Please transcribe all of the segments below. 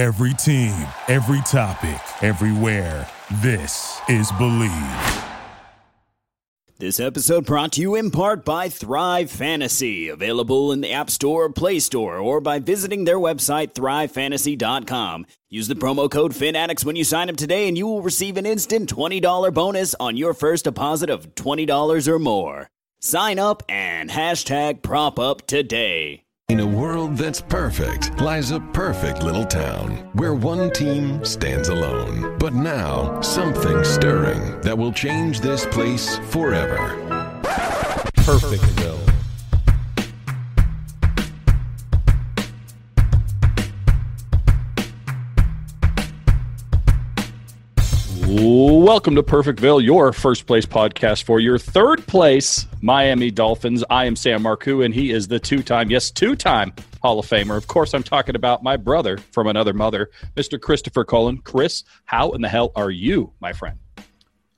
Every team, every topic, everywhere. This is Believe. This episode brought to you in part by Thrive Fantasy, available in the App Store, Play Store, or by visiting their website, thrivefantasy.com. Use the promo code FINADDICTS when you sign up today, and you will receive an instant $20 bonus on your first deposit of $20 or more. Sign up and hashtag prop up today. In a world that's perfect lies a perfect little town where one team stands alone. But now, something stirring that will change this place forever. Perfectville. Welcome to Perfectville, your first place podcast for your third place Miami Dolphins. I am Sam Marcoux, and he is the two time, yes, two time Hall of Famer. Of course, I'm talking about my brother from another mother, Mr. Christopher Cullen. Chris, how in the hell are you, my friend?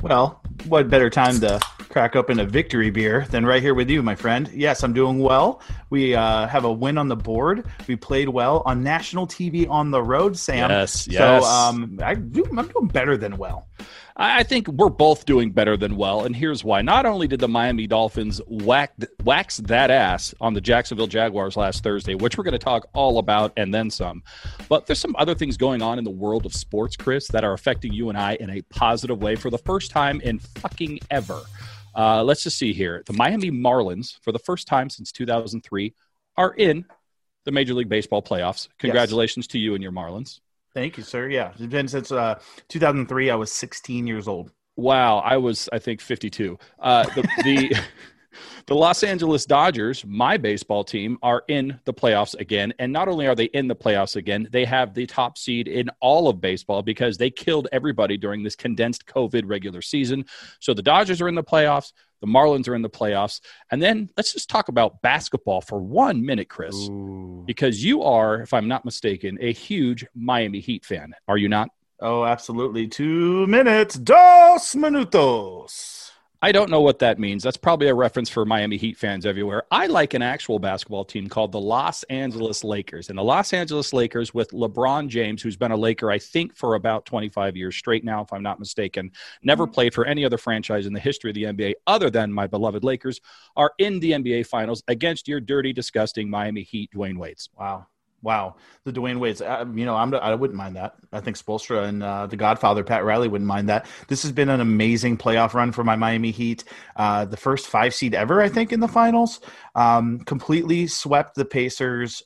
Well, what better time to crack open a victory beer than right here with you, my friend? Yes, I'm doing well. We uh, have a win on the board. We played well on national TV on the road, Sam. Yes, yes. So um, I do, I'm doing better than well. I think we're both doing better than well, and here's why. Not only did the Miami Dolphins whack, wax that ass on the Jacksonville Jaguars last Thursday, which we're going to talk all about and then some, but there's some other things going on in the world of sports, Chris, that are affecting you and I in a positive way for the first time in fucking ever. Uh, let's just see here. The Miami Marlins, for the first time since 2003, are in the Major League Baseball playoffs. Congratulations yes. to you and your Marlins. Thank you, sir. Yeah, it's been since uh, 2003. I was 16 years old. Wow, I was I think 52. Uh, the the, the Los Angeles Dodgers, my baseball team, are in the playoffs again, and not only are they in the playoffs again, they have the top seed in all of baseball because they killed everybody during this condensed COVID regular season. So the Dodgers are in the playoffs. The Marlins are in the playoffs. And then let's just talk about basketball for one minute, Chris, Ooh. because you are, if I'm not mistaken, a huge Miami Heat fan. Are you not? Oh, absolutely. Two minutes, dos minutos. I don't know what that means. That's probably a reference for Miami Heat fans everywhere. I like an actual basketball team called the Los Angeles Lakers. And the Los Angeles Lakers, with LeBron James, who's been a Laker, I think, for about 25 years straight now, if I'm not mistaken, never mm-hmm. played for any other franchise in the history of the NBA other than my beloved Lakers, are in the NBA Finals against your dirty, disgusting Miami Heat, Dwyane Wade's. Wow. Wow, the Dwyane Wade's. Uh, you know, I'm, I wouldn't mind that. I think Spoelstra and uh, the Godfather Pat Riley wouldn't mind that. This has been an amazing playoff run for my Miami Heat. Uh, the first five seed ever, I think, in the finals. Um, completely swept the Pacers.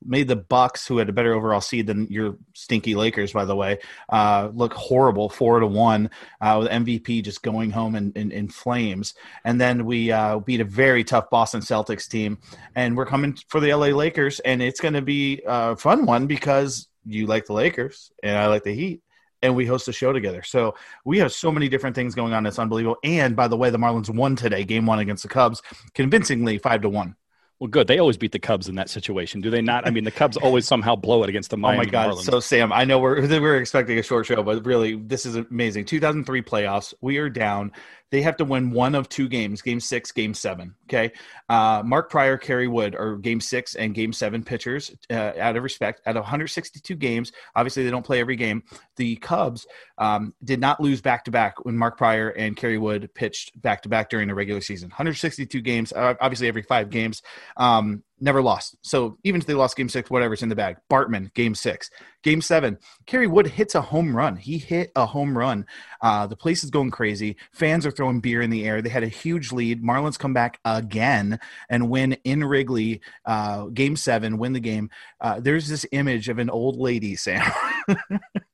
Uh, made the Bucks, who had a better overall seed than your stinky Lakers, by the way, uh, look horrible, four to one, uh, with MVP just going home in, in, in flames. And then we uh, beat a very tough Boston Celtics team, and we're coming for the LA Lakers, and it's going to be a fun one because you like the Lakers and I like the Heat. And we host a show together. So we have so many different things going on. It's unbelievable. And by the way, the Marlins won today, game one against the Cubs, convincingly five to one. Well, good. They always beat the Cubs in that situation, do they not? I mean, the Cubs always somehow blow it against the Miami. Oh my God! Marlins. So Sam, I know we're we're expecting a short show, but really, this is amazing. 2003 playoffs. We are down they have to win one of two games game six game seven okay? Uh, mark prior kerry wood are game six and game seven pitchers uh, out of respect. At 162 games obviously they don't play every game the cubs um, did not lose back to back when mark prior and kerry wood pitched back to back during the regular season. 162 games uh, obviously every five games. Um, never lost. So even if they lost game six, whatever's in the bag. Bartman, game six. Game seven, Kerry Wood hits a home run. He hit a home run. Uh, the place is going crazy. Fans are throwing beer in the air. They had a huge lead. Marlins come back again and win in Wrigley, uh, game seven, win the game. Uh, there's this image of an old lady, Sam.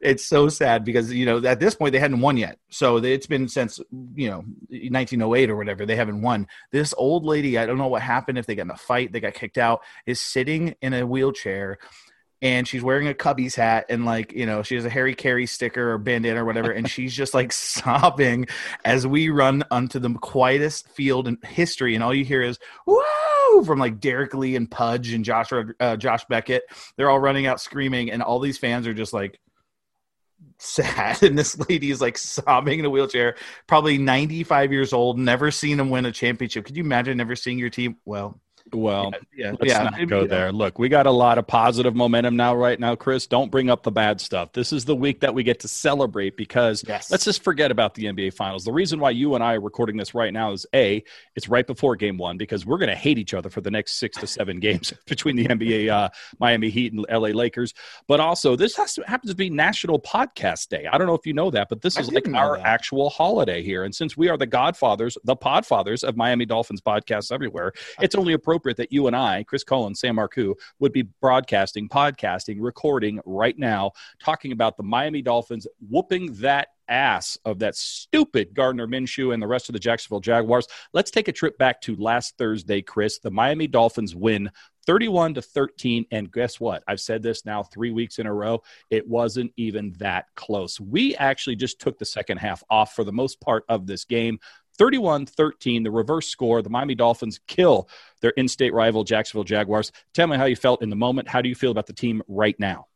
it's so sad because you know at this point they hadn't won yet. So it's been since you know 1908 or whatever they haven't won. This old lady i don't know what happened if they got in a fight they got kicked out is sitting in a wheelchair and she's wearing a Cubbies hat and like you know she has a Harry Caray sticker or bandana or whatever, and she's just like sobbing as we run onto the quietest field in history, and all you hear is "woo" from like Derrek Lee and Pudge and Josh uh, Josh Beckett. They're all running out screaming, and all these fans are just like sad and this lady is like sobbing in a wheelchair probably 95 years old never seen him win a championship. Could you imagine never seeing your team? Well Well, yeah, let's yeah. not go there. Look, we got a lot of positive momentum now, right now, Chris. Don't bring up the bad stuff. This is the week that we get to celebrate because Yes. let's just forget about the NBA Finals. The reason why you and I are recording this right now is A, it's right before game one because we're going to hate each other for the next six to seven games between the NBA, uh, Miami Heat, and LA Lakers. But also, this has to, happens to be National Podcast Day. I don't know if you know that, but this I is like our that. actual holiday here. And since we are the godfathers, the podfathers of Miami Dolphins podcasts everywhere, it's only appropriate that you and I, Chris Cullen, Sam Marcoux, would be broadcasting, podcasting, recording right now, talking about the Miami Dolphins whooping that ass of that stupid Gardner Minshew and the rest of the Jacksonville Jaguars. Let's take a trip back to last Thursday, Chris. The Miami Dolphins win 31 to 13 and guess what? I've said this now 3 weeks in a row. It wasn't even that close. We actually just took the second half off for the most part of this game. 31 13, the reverse score. The Miami Dolphins kill their in state rival, Jacksonville Jaguars. Tell me how you felt in the moment. How do you feel about the team right now?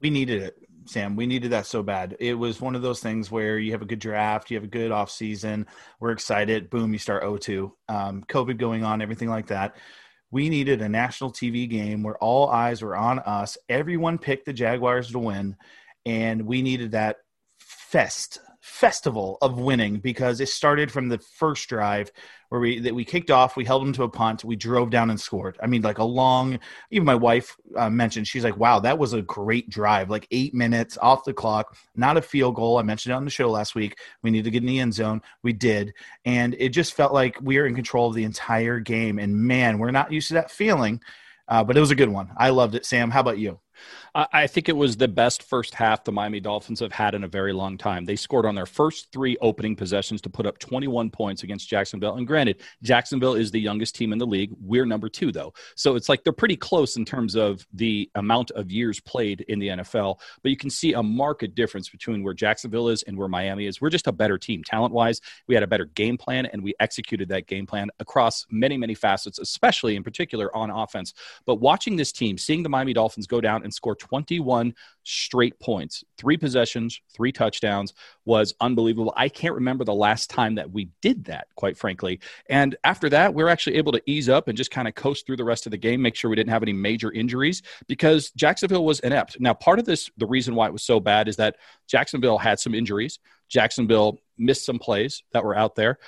We needed it, Sam. We needed that so bad. It was one of those things where you have a good draft, you have a good off season. We're excited. Boom, you start 0-2. Um, COVID going on, everything like that. We needed a national TV game where all eyes were on us. Everyone picked the Jaguars to win, and we needed that fest festival of winning because it started from the first drive where we that we kicked off we held them to a punt we drove down and scored. I mean like a long even my wife uh, mentioned she's like wow that was a great drive like eight minutes off the clock not a field goal. I mentioned it on the show last week. We need to get in the end zone. We did. And it just felt like we were in control of the entire game. And man we're not used to that feeling uh, but it was a good one. I loved it. Sam how about you I think it was the best first half the Miami Dolphins have had in a very long time. They scored on their first three opening possessions to put up 21 points against Jacksonville. And granted, Jacksonville is the youngest team in the league. We're number two, though. So it's like they're pretty close in terms of the amount of years played in the NFL. But you can see a marked difference between where Jacksonville is and where Miami is. We're just a better team. Talent wise, we had a better game plan, and we executed that game plan across many, many facets, especially in particular on offense. But watching this team, seeing the Miami Dolphins go down and score 21 straight points, three possessions, three touchdowns was unbelievable. I can't remember the last time that we did that, quite frankly. And after that, we are actually able to ease up and just kind of coast through the rest of the game, make sure we didn't have any major injuries because Jacksonville was inept. Now, part of this, the reason why it was so bad is that Jacksonville had some injuries. Jacksonville missed some plays that were out there.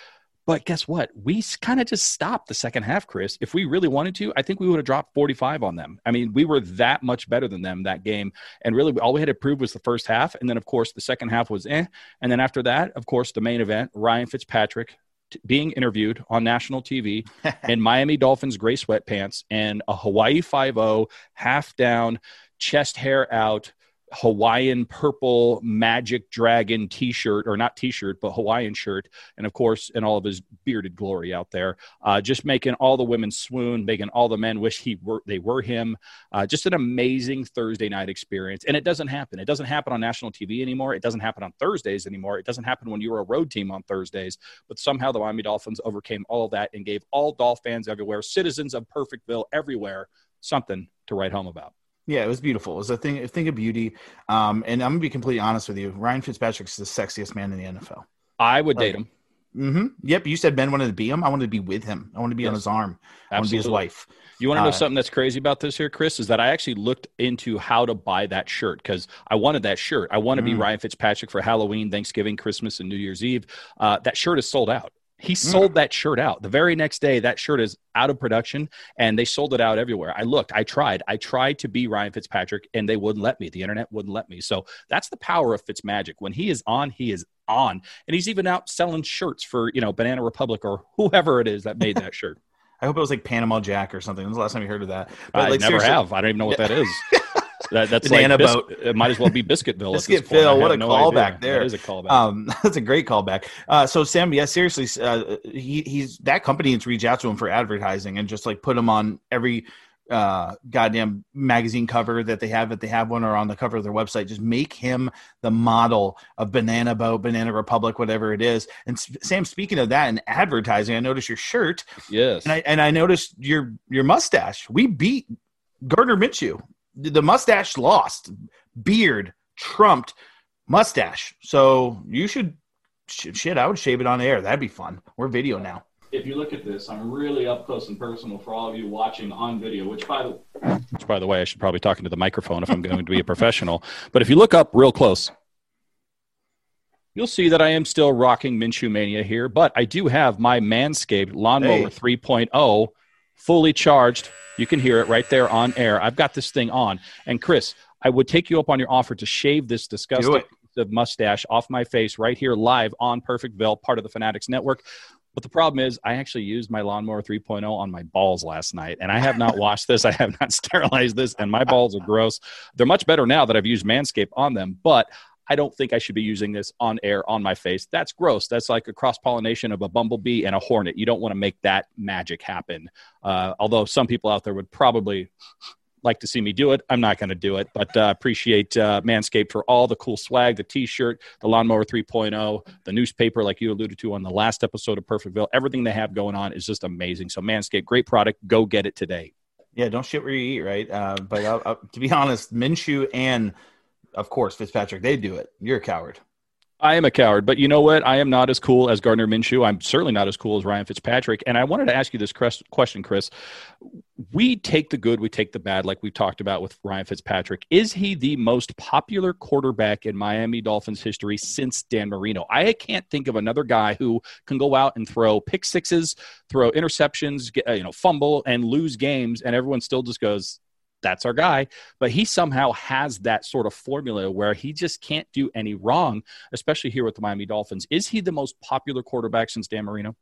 But guess what? We kind of just stopped the second half, Chris. If we really wanted to, I think we would have dropped 45 on them. I mean, we were that much better than them that game. And really, all we had to prove was the first half. And then, of course, the second half was eh. And then after that, of course, the main event, Ryan Fitzpatrick t- being interviewed on national TV in Miami Dolphins gray sweatpants and a Hawaii 5 half down, chest hair out. Hawaiian purple magic dragon t-shirt or not t-shirt but Hawaiian shirt. And of course in all of his bearded glory out there. Uh, just making all the women swoon making all the men wish he were they were him. Uh, just an amazing Thursday night experience. And it doesn't happen. It doesn't happen on national TV anymore. It doesn't happen on Thursdays anymore. It doesn't happen when you're a road team on Thursdays. But somehow the Miami Dolphins overcame all of that and gave all Dolph fans everywhere citizens of Perfectville everywhere something to write home about Yeah, it was beautiful. It was a thing, a thing of beauty. Um, and I'm gonna be completely honest with you. Ryan Fitzpatrick's the sexiest man in the NFL. I would date him Mm-hmm. Yep. You said Ben wanted to be him. I wanted to be with him. I wanted to be on his arm. I want to be his wife. You want to know Uh, something that's crazy about this here, Chris? Is that I actually looked into how to buy that shirt because I wanted that shirt. I want to be Mm. Ryan Fitzpatrick for Halloween, Thanksgiving, Christmas, and New Year's Eve. Uh, that shirt is sold out. Mm. He sold that shirt out. The very next day, that shirt is out of production and they sold it out everywhere. I looked, I tried, I tried to be Ryan Fitzpatrick and they wouldn't let me. The internet wouldn't let me. So that's the power of Fitzmagic. When he is on, he is on. And he's even out selling shirts for, you know, Banana Republic or whoever it is that made that shirt. I hope it was like Panama Jack or something. The last time you heard of that? I like, never seriously, have. I don't even know what that is. That, that's Banana like boat. It might as well be Biscuitville. at this Biscuit point. I Phil, what a no callback there. That is a callback. Um, that's a great callback. Uh, so Sam, yeah, seriously, uh, he, he's that company needs to reach out to him for advertising and just like put him on every uh goddamn magazine cover that they have that they have one or on the cover of their website just make him the model of banana boat banana republic whatever it is and S- sam speaking of that and advertising i noticed your shirt yes. and i and i noticed your your mustache we beat gardner minshew the the mustache lost. Beard trumped mustache. So you should sh- shit i would shave it on air. That'd be fun. We're video now. If you look at this, I'm really up close and personal for all of you watching on video, which by the which by the way, I should probably talk into the microphone if I'm going to be a professional. But if you look up real close, you'll see that I am still rocking Minshew Mania here, but I do have my Manscaped Lawnmower hey. 3.0 fully charged. You can hear it right there on air. I've got this thing on. And Chris, I would take you up on your offer to shave this disgusting of mustache off my face right here live on Perfectville, part of the Fanatics Network. But the problem is, I actually used my lawnmower 3.0 on my balls last night, and I have not washed this. I have not sterilized this, and my balls are gross. They're much better now that I've used Manscaped on them, but I don't think I should be using this on air on my face. That's gross. That's like a cross pollination of a bumblebee and a hornet. You don't want to make that magic happen. Uh, although some people out there would probably like to see me do it. I'm not going to do it, but uh, appreciate uh, Manscaped for all the cool swag, the T-shirt, the Lawnmower 3.0, the newspaper, like you alluded to on the last episode of Perfectville. Everything they have going on is just amazing. So Manscaped, great product. Go get it today. Yeah, don't shit where you eat, right? Uh, but uh, uh, to be honest, Minshew and of course Fitzpatrick, they do it. You're a coward. I am a coward, but you know what? I am not as cool as Gardner Minshew. I'm certainly not as cool as Ryan Fitzpatrick. And I wanted to ask you this question, Chris. We take the good, we take the bad, like we've talked about with Ryan Fitzpatrick. Is he the most popular quarterback in Miami Dolphins history since Dan Marino? I can't think of another guy who can go out and throw pick sixes, throw interceptions, get, uh, you know, fumble and lose games, and everyone still just goes, that's our guy. But he somehow has that sort of formula where he just can't do any wrong, especially here with the Miami Dolphins. Is he the most popular quarterback since Dan Marino?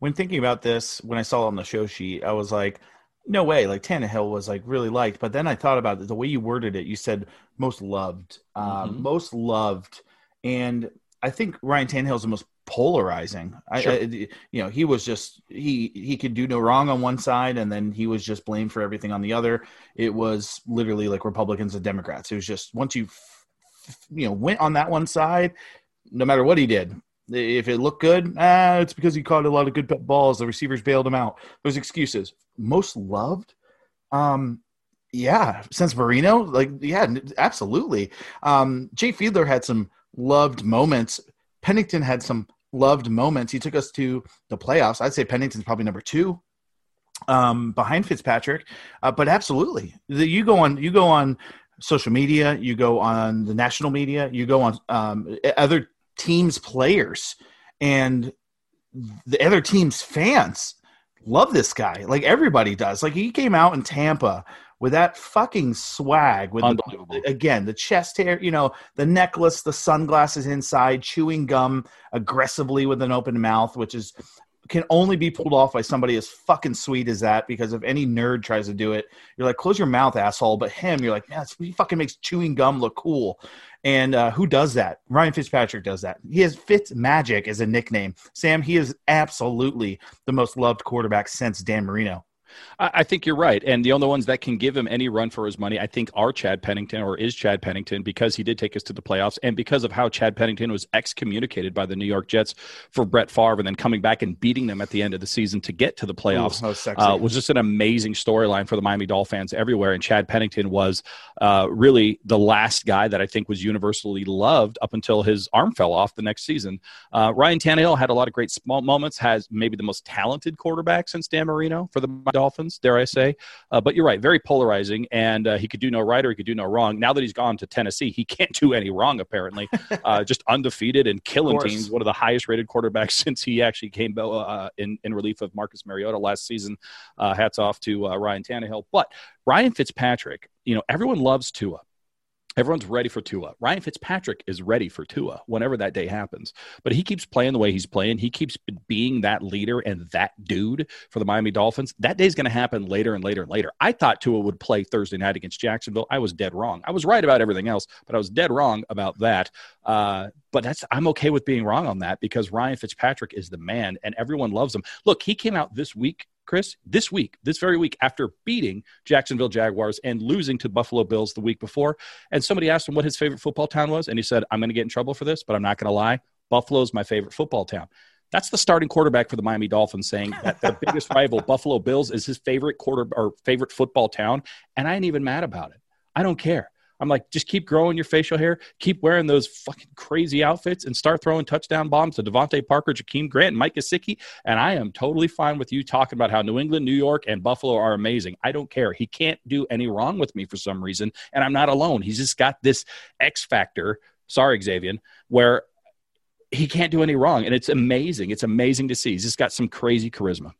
When thinking about this, when I saw it on the show sheet, I was like, no way. Like Tannehill was like really liked, but then I thought about it, the way you worded it. You said most loved, um, mm-hmm. most loved, and I think Ryan Tannehill is the most polarizing. Sure. I, I, you know, he was just he he could do no wrong on one side, and then he was just blamed for everything on the other. It was literally like Republicans and Democrats. It was just once you you know went on that one side, no matter what he did, if it looked good, ah, it's because he caught a lot of good balls. The receivers bailed him out. Those excuses. Most loved. Um, yeah, since Marino, like yeah, absolutely. Um, Jay Fiedler had some loved moments. Pennington had some loved moments. He took us to the playoffs. I'd say Pennington's probably number two um, behind Fitzpatrick, uh, but absolutely, the, you go on you go on social media, you go on the national media, you go on um, other teams' players, and the other teams' fans love this guy. Like everybody does. Like he came out in Tampa with that fucking swag with the, again the chest hair you know the necklace the sunglasses inside chewing gum aggressively with an open mouth which is can only be pulled off by somebody as fucking sweet as that because if any nerd tries to do it you're like close your mouth asshole. But him you're like man he fucking makes chewing gum look cool. And uh, who does that? Ryan fitzpatrick does that. He has fitz magic as a nickname. Sam he is absolutely the most loved quarterback since dan marino I think you're right. And the only ones that can give him any run for his money, I think, are Chad Pennington or is Chad Pennington because he did take us to the playoffs and because of how Chad Pennington was excommunicated by the New York Jets for Brett Favre and then coming back and beating them at the end of the season to get to the playoffs Ooh, uh, was just an amazing storyline for the Miami Dolphins fans everywhere. And Chad Pennington was uh, really the last guy that I think was universally loved up until his arm fell off the next season. Uh, Ryan Tannehill had a lot of great small moments, has maybe the most talented quarterback since Dan Marino for the Dolphins, dare I say. Uh, but you're right, very polarizing, and uh, he could do no right or he could do no wrong. Now that he's gone to Tennessee, he can't do any wrong, apparently. Uh, just undefeated and killing teams, one of the highest rated quarterbacks since he actually came uh, in, in relief of Marcus Mariota last season. Uh, hats off to uh, Ryan Tannehill. But Ryan Fitzpatrick, you know, everyone loves Tua. Everyone's ready for Tua. Ryan Fitzpatrick is ready for Tua whenever that day happens. But he keeps playing the way he's playing. He keeps being that leader and that dude for the Miami Dolphins. That day's going to happen later and later and later. I thought Tua would play Thursday night against Jacksonville. I was dead wrong. I was right about everything else, but I was dead wrong about that. Uh, but that's I'm okay with being wrong on that because Ryan Fitzpatrick is the man and everyone loves him. Look, he came out this week Chris, this week, this very week, after beating Jacksonville Jaguars and losing to Buffalo Bills the week before. And somebody asked him what his favorite football town was. And he said, I'm going to get in trouble for this, but I'm not going to lie. Buffalo's my favorite football town. That's the starting quarterback for the Miami Dolphins saying that their biggest rival, Buffalo Bills, is his favorite quarter or favorite football town. And I ain't even mad about it. I don't care. I'm like, just keep growing your facial hair, keep wearing those fucking crazy outfits, and start throwing touchdown bombs to DeVante Parker, Jakeem Grant, and Mike Gesicki. And I am totally fine with you talking about how New England, New York, and Buffalo are amazing. I don't care. He can't do any wrong with me for some reason, and I'm not alone. He's just got this X factor. Sorry, Xavier, where he can't do any wrong, and it's amazing. It's amazing to see. He's just got some crazy charisma.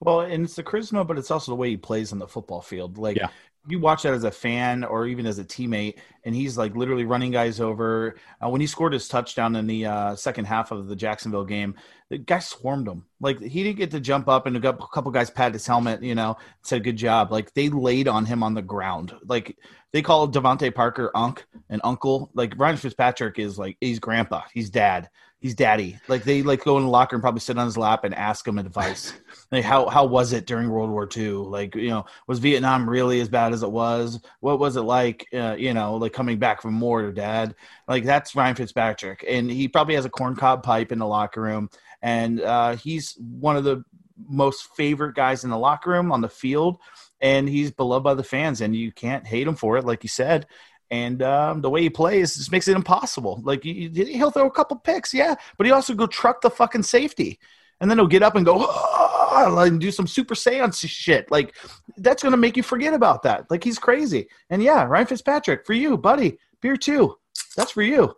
Well, and it's the charisma, but it's also the way he plays on the football field. Like Yeah. You watch that as a fan or even as a teammate, and he's like literally running guys over. Uh, when he scored his touchdown in the uh, second half of the Jacksonville game, the guy swarmed him. Like he didn't get to jump up, and a couple guys patted his helmet. You know, said good job. Like they laid on him on the ground. Like they call DeVante Parker Unc and Uncle. Like Ryan Fitzpatrick is like he's grandpa, he's dad, he's daddy. Like they like go in the locker and probably sit on his lap and ask him advice. like how how was it during World War II? Like you know, was Vietnam really as bad as it was? What was it like? Uh, you know, like coming back from war, to Dad. Like that's Ryan Fitzpatrick, and he probably has a corncob pipe in the locker room, and uh, he's one of the most favorite guys in the locker room on the field, and he's beloved by the fans, and you can't hate him for it, like you said. And um, the way he plays just makes it impossible. Like you- he'll throw a couple picks, yeah, but he also go truck the fucking safety, and then he'll get up and go "Ah," and do some super seance shit. Like that's gonna make you forget about that. Like he's crazy. And yeah, Ryan Fitzpatrick for you, buddy. Beer two. That's for you.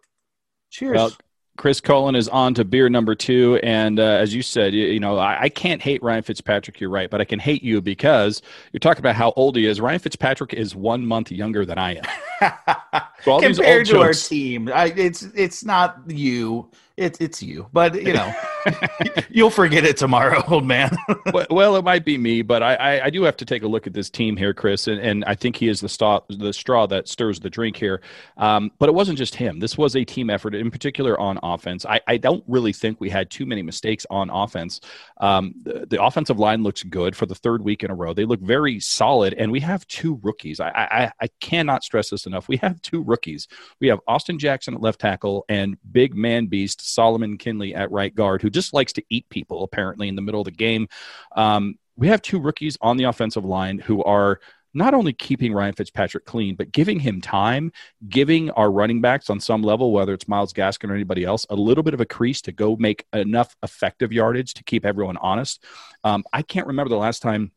Cheers. Well, Chris Cullen is on to beer number two, and uh, as you said, you, you know I, I can't hate Ryan Fitzpatrick. You're right, but I can hate you because you're talking about how old he is. Ryan Fitzpatrick is one month younger than I am. So all these Compared to our team, I, it's it's not you. It's it's you. But you know, you'll forget it tomorrow, old man. well, it might be me, but I, I, I do have to take a look at this team here, Chris, and, and I think he is the straw, the straw that stirs the drink here. Um, but it wasn't just him. This was a team effort, in particular on offense. I, I don't really think we had too many mistakes on offense. Um, the, the offensive line looks good for the third week in a row. They look very solid, and we have two rookies. I, I, I cannot stress this enough. We have two rookies. We have Austin Jackson at left tackle and big man beast Solomon Kindley at right guard, who just likes to eat people apparently in the middle of the game. Um, we have two rookies on the offensive line who are not only keeping Ryan Fitzpatrick clean, but giving him time, giving our running backs on some level, whether it's Myles Gaskin or anybody else, a little bit of a crease to go make enough effective yardage to keep everyone honest. Um, I can't remember the last time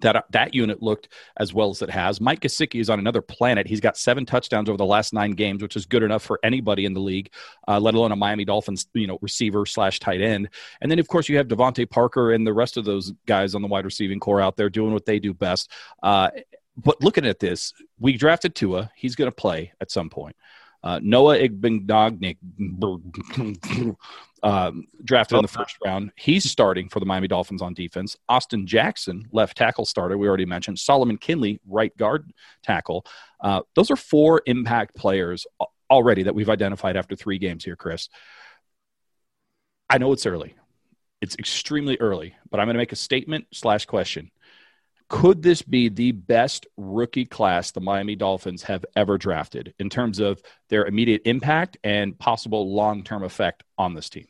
that that unit looked as well as it has. Mike Gesicki is on another planet. He's got seven touchdowns over the last nine games, which is good enough for anybody in the league, uh, let alone a Miami Dolphins, you know, receiver slash tight end. And then of course you have DeVante Parker and the rest of those guys on the wide receiving core out there doing what they do best. Uh, but looking at this, we drafted Tua. He's going to play at some point. Uh, Noah Igbinoghene, um, drafted in the first round. He's starting for the Miami Dolphins on defense. Austin Jackson, left tackle starter, we already mentioned. Solomon Kindley, right guard tackle. Uh, those are four impact players already that we've identified after three games here, Chris. I know it's early. It's extremely early, but I'm going to make a statement slash question. Could this be the best rookie class the Miami Dolphins have ever drafted in terms of their immediate impact and possible long term effect on this team?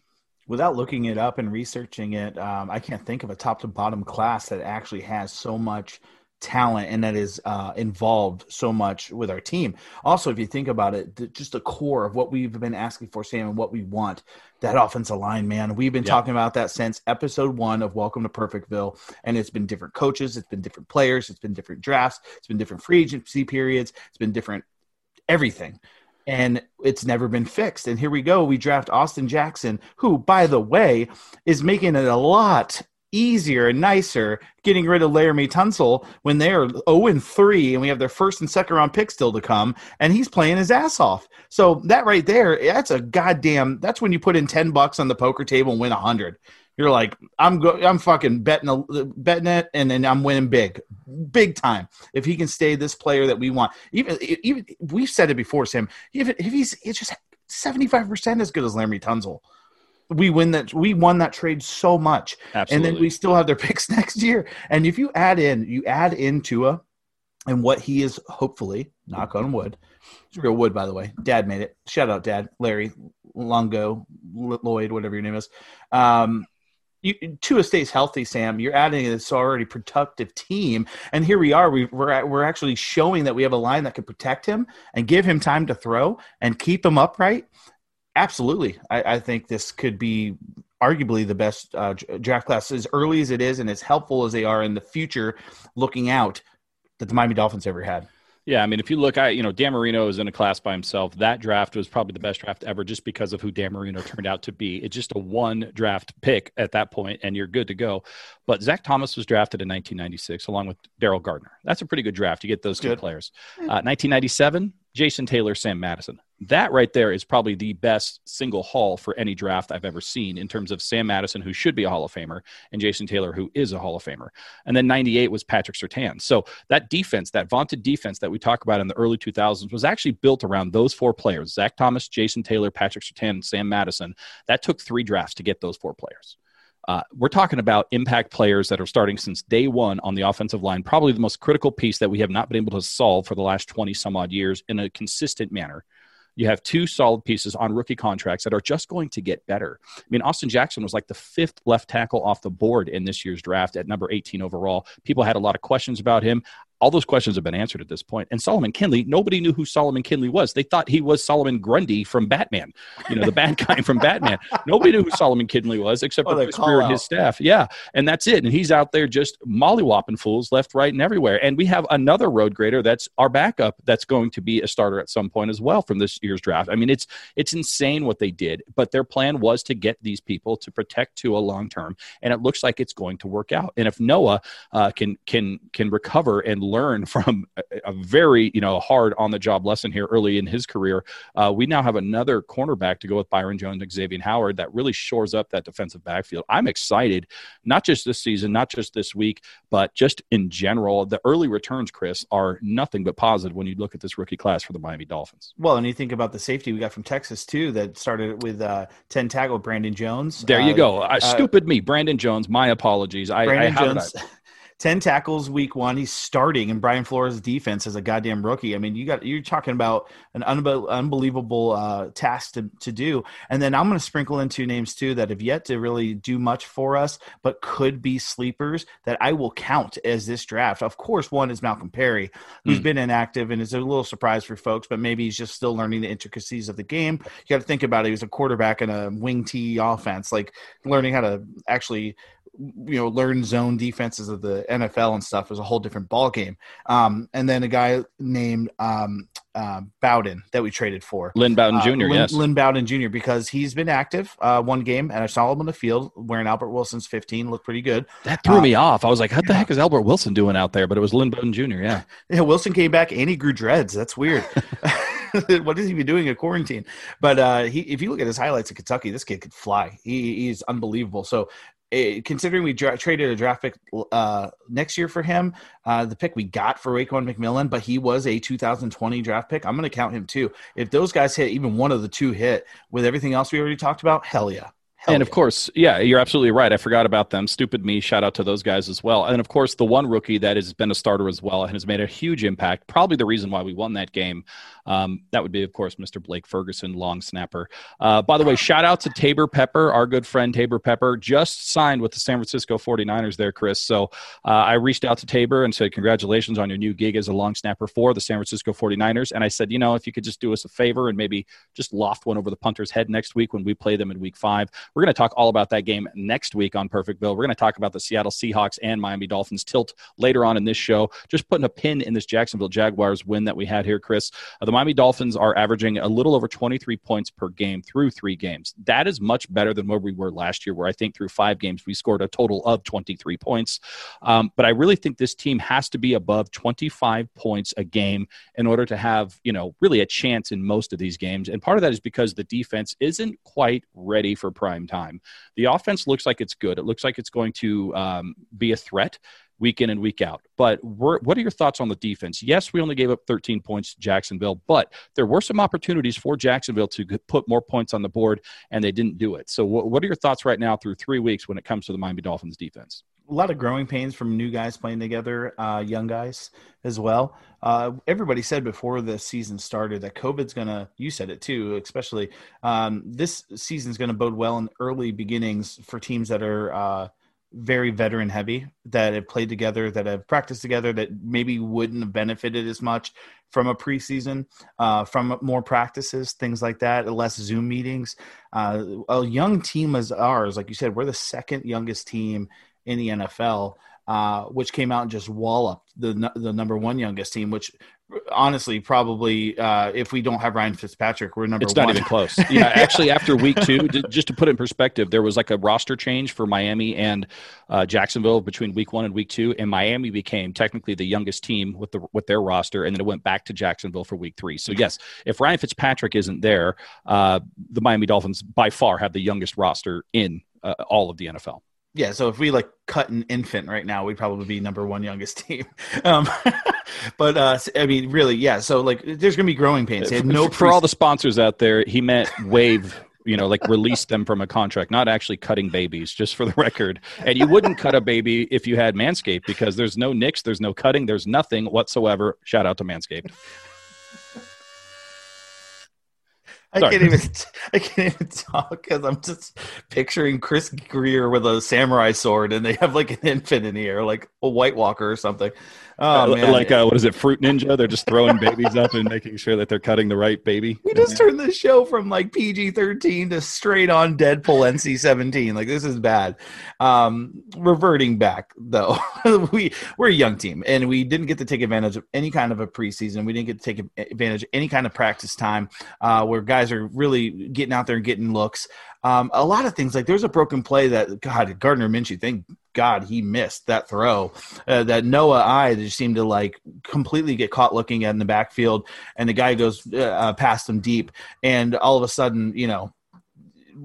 Without looking it up and researching it, um, I can't think of a top to bottom class that actually has so much talent and that is uh, involved so much with our team. Also, if you think about it, th- just the core of what we've been asking for, Sam, and what we want that offensive line, man. We've been Yeah. talking about that since episode one of Welcome to Perfectville, and it's been different coaches, it's been different players, it's been different drafts, it's been different free agency periods, it's been different everything. And it's never been fixed. And here we go. We draft Austin Jackson, who, by the way, is making it a lot easier and nicer getting rid of Laremy Tunsil when they are 0 and 3 and we have their first and second round pick still to come and he's playing his ass off. So that right there, that's a goddamn that's when you put in 10 bucks on the poker table and win 100. You're like, I'm go, I'm fucking betting betting it, and then I'm winning big, big time. If he can stay this player that we want, even even we've said it before, Sam. Even if he's it's just 75 percent as good as Laremy Tunsil, we win that. We won that trade so much, Absolutely. and then we still have their picks next year. And if you add in, you add in Tua, and what he is hopefully, knock on wood, it's real wood by the way. Dad made it. Shout out, Dad, Larry Longo, Lloyd, whatever your name is. Um, you, Tua stays healthy, Sam, you're adding this already productive team, and here we are. We, we're we're actually showing that we have a line that can protect him and give him time to throw and keep him upright. Absolutely, I, I think this could be arguably the best uh, draft class as early as it is and as helpful as they are in the future, looking out that the Miami Dolphins ever had. Yeah, I mean, if you look at, you know, Dan Marino is in a class by himself. That draft was probably the best draft ever just because of who Dan Marino turned out to be. It's just a one draft pick at that point, and you're good to go. But Zach Thomas was drafted in 1996 along with Daryl Gardener. That's a pretty good draft. You get those two good. players. Uh, 1997, Jason Taylor, Sam Madison. That right there is probably the best single haul for any draft I've ever seen in terms of Sam Madison, who should be a Hall of Famer, and Jason Taylor, who is a Hall of Famer. And then 98 was Patrick Surtain. So that defense, that vaunted defense that we talk about in the early 2000s, was actually built around those four players Zach Thomas, Jason Taylor, Patrick Surtain, and Sam Madison. That took three drafts to get those four players. Uh, we're talking about impact players that are starting since day one on the offensive line, probably the most critical piece that we have not been able to solve for the last 20 some odd years in a consistent manner. You have two solid pieces on rookie contracts that are just going to get better. I mean, Austin Jackson was like the fifth left tackle off the board in this year's draft at number 18 overall. People had a lot of questions about him all those questions have been answered at this point. And Solomon Kindley, nobody knew who Solomon Kindley was. They thought he was Solomon Grundy from Batman, you know, the bad guy from Batman. Nobody knew who Solomon Kindley was except oh, for Chris and his staff. Yeah. And that's it. And he's out there just mollywhopping fools left, right, and everywhere. And we have another road grader that's our backup that's going to be a starter at some point as well from this year's draft. I mean, it's it's insane what they did, but their plan was to get these people to protect to a long term. And it looks like it's going to work out. And if Noah uh, can can can recover and learn from a, a very you know hard on the job lesson here early in his career. Uh, we now have another cornerback to go with Byron Jones and Xavier Howard that really shores up that defensive backfield. I'm excited, not just this season, not just this week, but just in general. The early returns, Chris, are nothing but positive when you look at this rookie class for the Miami Dolphins. Well, and you think about the safety we got from Texas too, that started with uh, ten tackle Brandon Jones. There you uh, go. Uh, stupid me, Brandon Jones. My apologies. I, Brandon I Jones. 10 tackles week one. He's starting in Brian Flores' defense as a goddamn rookie. I mean, you got you're talking about an unbelievable uh, task to, to do. And then I'm going to sprinkle in two names too that have yet to really do much for us, but could be sleepers that I will count as this draft. Of course, one is Malcolm Perry, who's mm. been inactive and is a little surprise for folks, but maybe he's just still learning the intricacies of the game. You got to think about it. He was a quarterback in a wing T offense, like learning how to actually you know learn zone defenses of the NFL and stuff is a whole different ball game. Um, and then a guy named um, uh, Bowden that we traded for Lynn Bowden Jr. Uh, Lynn, yes, Lynn Bowden Jr. because he's been active uh, one game and I saw him on the field wearing Albert Wilson's 15, looked pretty good. That threw me um, off. I was like, "What the heck is Albert Wilson doing out there?" But it was Lynn Bowden Jr. Yeah, yeah. Wilson came back and he grew dreads. That's weird. what is he doing in quarantine? But uh, he, if you look at his highlights in Kentucky, this kid could fly. He, he's unbelievable. So it, considering we dra- traded a draft pick uh, next year for him, uh, the pick we got for Raekwon McMillan, but he was a 2020 draft pick. I'm going to count him too. If those guys hit, even one of the two hit with everything else we already talked about, hell yeah. Hell and of course, yeah, you're absolutely right. I forgot about them. Stupid me. Shout out to those guys as well. And of course, the one rookie that has been a starter as well and has made a huge impact. Probably the reason why we won that game. Um, that would be, of course, Mr. Blake Ferguson, long snapper. Uh, by the way, shout out to Taybor Pepper, our good friend Taybor Pepper, just signed with the San Francisco 49ers there, Chris. So uh, I reached out to Taybor and said, Congratulations on your new gig as a long snapper for the San Francisco 49ers. And I said, You know, if you could just do us a favor and maybe just loft one over the punter's head next week when we play them in week five. We're going to talk all about that game next week on Perfectville. We're going to talk about the Seattle Seahawks and Miami Dolphins tilt later on in this show. Just putting a pin in this Jacksonville Jaguars win that we had here, Chris. Uh, the Miami Dolphins are averaging a little over 23 points per game through three games. That is much better than where we were last year, where I think through five games we scored a total of 23 points. Um, but I really think this team has to be above 25 points a game in order to have, you know, really a chance in most of these games. And part of that is because the defense isn't quite ready for prime time. The offense looks like it's good. It looks like it's going to um, be a threat week in and week out. But what are your thoughts on the defense? Yes, we only gave up 13 points to Jacksonville, but there were some opportunities for Jacksonville to put more points on the board, and they didn't do it. So, what are your thoughts right now through three weeks when it comes to the Miami Dolphins defense? A lot of growing pains from new guys playing together, uh, young guys as well. Uh, everybody said before the season started that COVID's gonna. You said it too, especially um, this season's gonna bode well in early beginnings for teams that are uh, very veteran heavy that have played together, that have practiced together, that maybe wouldn't have benefited as much from a preseason, uh, from more practices, things like that, less Zoom meetings. Uh, a young team as ours, like you said, we're the second youngest team in the NFL. Uh, which came out and just walloped the the number one youngest team, which honestly probably uh, if we don't have Ryan Fitzpatrick, we're number. One. It's not one. even close. Yeah, actually, after week two, just to put it in perspective, there was like a roster change for Miami and uh, Jacksonville between week one and week two, and Miami became technically the youngest team with the with their roster, and then it went back to Jacksonville for week three. So yes, if Ryan Fitzpatrick isn't there, uh, the Miami Dolphins by far have the youngest roster in uh, all of the NFL. Yeah, so if we like cut an infant right now, we'd probably be number one youngest team. Um, but uh, I mean, really, yeah. So like, there's gonna be growing pains. no for, for all the sponsors out there, he meant waive. You know, like release them from a contract, not actually cutting babies, just for the record. And you wouldn't cut a baby if you had Manscaped because there's no nicks, there's no cutting, there's nothing whatsoever. Shout out to Manscaped. I can't even I can't even talk because I'm just picturing Chris Grier with a samurai sword, and they have like an infant in here, like a White Walker or something. Oh, uh, man. Like, uh, what is it, Fruit Ninja? They're just throwing babies up and making sure that they're cutting the right baby. We just turned the show from like PG 13 to straight on Deadpool NC 17. Like, this is bad. Um, reverting back, though, we, we're a young team and we didn't get to take advantage of any kind of a preseason. We didn't get to take advantage of any kind of practice time uh, where guys are really getting out there and getting looks. Um, a lot of things like there's a broken play that God Gardner Minshew, thank God he missed that throw. Uh, that Noah I just seemed to like completely get caught looking at in the backfield, and the guy goes uh, uh, past him deep, and all of a sudden, you know,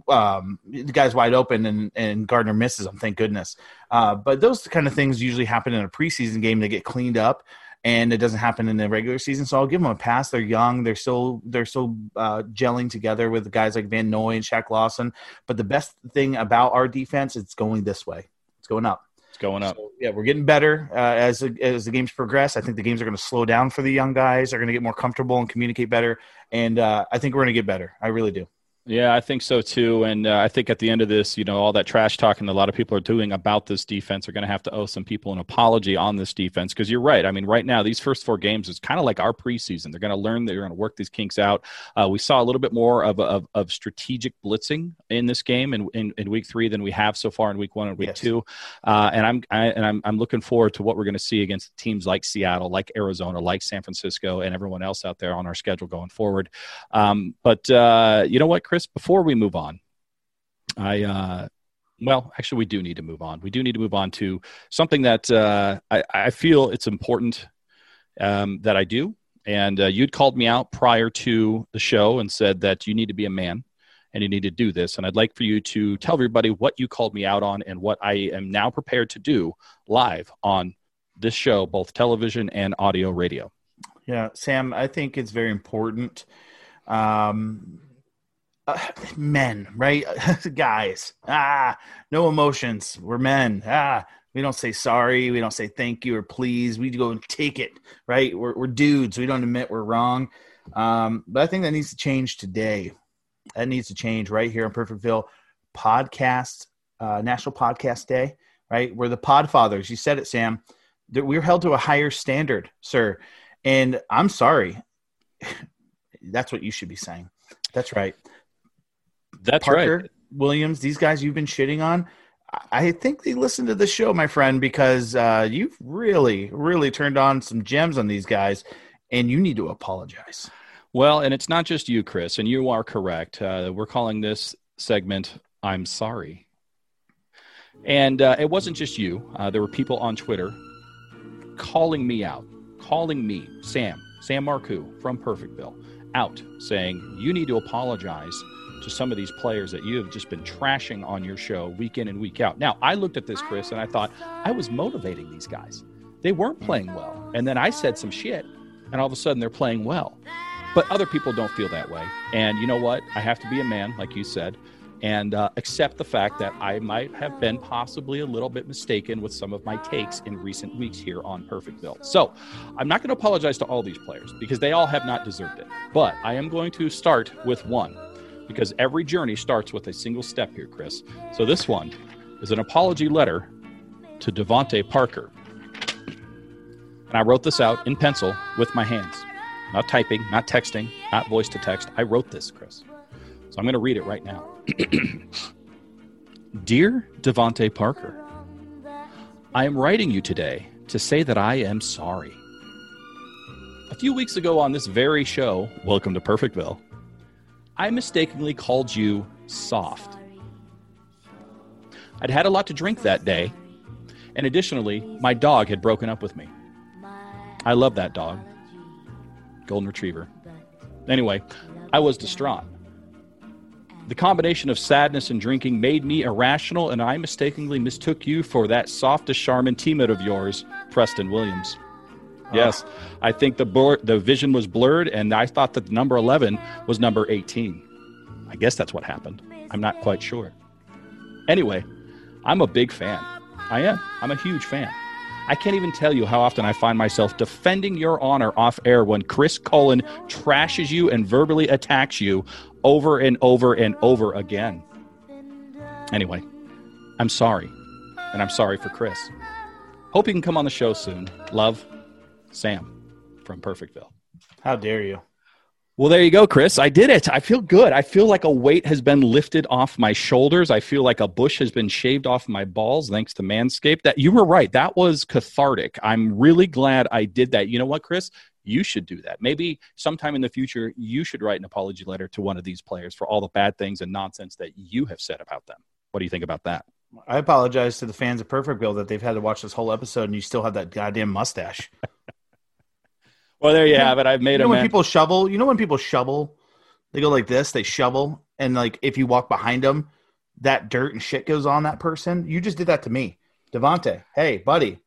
um, the guy's wide open and, and Gardner misses him. Thank goodness. Uh, but those kind of things usually happen in a preseason game. They get cleaned up and it doesn't happen in the regular season. So I'll give them a pass. They're young. They're still they're still uh, gelling together with guys like Van Noy and Shaq Lawson. But the best thing about our defense, it's going this way. It's going up. It's going up. So, yeah, we're getting better uh, as as the games progress. I think the games are going to slow down for the young guys. They're going to get more comfortable and communicate better. And uh, I think we're going to get better. I really do. Yeah, I think so too. And uh, I think at the end of this, you know, all that trash talking that a lot of people are doing about this defense are going to have to owe some people an apology on this defense because you're right. I mean, right now, these first four games is kind of like our preseason. They're going to learn, they're going to work these kinks out. Uh, we saw a little bit more of, of, of strategic blitzing in this game in, in, in, week three than we have so far in week one and week yes. two. Uh, and I'm I, and I'm, I'm looking forward to what we're going to see against teams like Seattle, like Arizona, like San Francisco, and everyone else out there on our schedule going forward. Um, but uh, you know what, Chris? Before we move on, I uh, well, actually, we do need to move on. We do need to move on to something that uh, I, I feel it's important um, that I do. And uh, you'd called me out prior to the show and said that you need to be a man and you need to do this. And I'd like for you to tell everybody what you called me out on and what I am now prepared to do live on this show, both television and audio radio. Yeah, Sam, I think it's very important. Um, men, right? Guys, ah, no emotions. We're men. Ah, we don't say sorry. We don't say thank you or please. We go and take it, right? We're, we're dudes. We don't admit we're wrong. Um, but I think that needs to change today. That needs to change right here in Perfectville. Podcast, uh, National Podcast Day, right? We're the Podfathers. You said it, Sam. That We're held to a higher standard, sir. And I'm sorry. That's what you should be saying. That's right. That's Parker, right. Williams, these guys you've been shitting on. I think they listened to the show, my friend, because uh, you've really, really turned on some gems on these guys, and you need to apologize. Well, and it's not just you, Chris, and you are correct. Uh, we're calling this segment "I'm Sorry," and uh, it wasn't just you. Uh, there were people on Twitter calling me out, calling me, Sam, Sam Marcoux from Perfectville, out, saying you need to apologize to some of these players that you have just been trashing on your show week in and week out. Now, I looked at this, Chris, and I thought I was motivating these guys. They weren't playing well. And then I said some shit, and all of a sudden they're playing well. But other people don't feel that way. And you know what? I have to be a man, like you said. and uh, accept the fact that I might have been possibly a little bit mistaken with some of my takes in recent weeks here on Perfect Perfectville. So I'm not going to apologize to all these players because they all have not deserved it. But I am going to start with one because every journey starts with a single step here, Chris. So this one is an apology letter to DeVante Parker. And I wrote this out in pencil with my hands, not typing, not texting, not voice to text. I wrote this, Chris. So I'm going to read it right now. Dear DeVante Parker, I am writing you today to say that I am sorry. A few weeks ago on this very show, Welcome to Perfectville, I mistakenly called you soft. I'd had a lot to drink that day, and additionally, my dog had broken up with me. I love that dog, Golden Retriever. Anyway, I was distraught. The combination of sadness and drinking made me irrational, and I mistakenly mistook you for that softest Charmin teammate of yours, Preston Williams. Uh, yes, I think the blur- the vision was blurred, and I thought that number 11 was number 18. I guess that's what happened. I'm not quite sure. Anyway, I'm a big fan. I am. I'm a huge fan. I can't even tell you how often I find myself defending your honor off air when Chris Cullen trashes you and verbally attacks you over and over and over again. Anyway, I'm sorry. And I'm sorry for Chris. Hope you can come on the show soon. Love, Sam from Perfectville. How dare you? Well, there you go, Chris. I did it. I feel good. I feel like a weight has been lifted off my shoulders. I feel like a bush has been shaved off my balls thanks to Manscaped. That you were right. That was cathartic. I'm really glad I did that. You know what, Chris? You should do that. Maybe sometime in the future, you should write an apology letter to one of these players for all the bad things and nonsense that you have said about them. What do you think about that? I apologize to the fans of Perfectville that they've had to watch this whole episode and you still have that goddamn mustache. Well, there you have it. I've made you know a when man. people shovel, you know when people shovel, they go like this, they shovel, and like if you walk behind them, that dirt and shit goes on that person. You just did that to me, DeVante. Hey, buddy,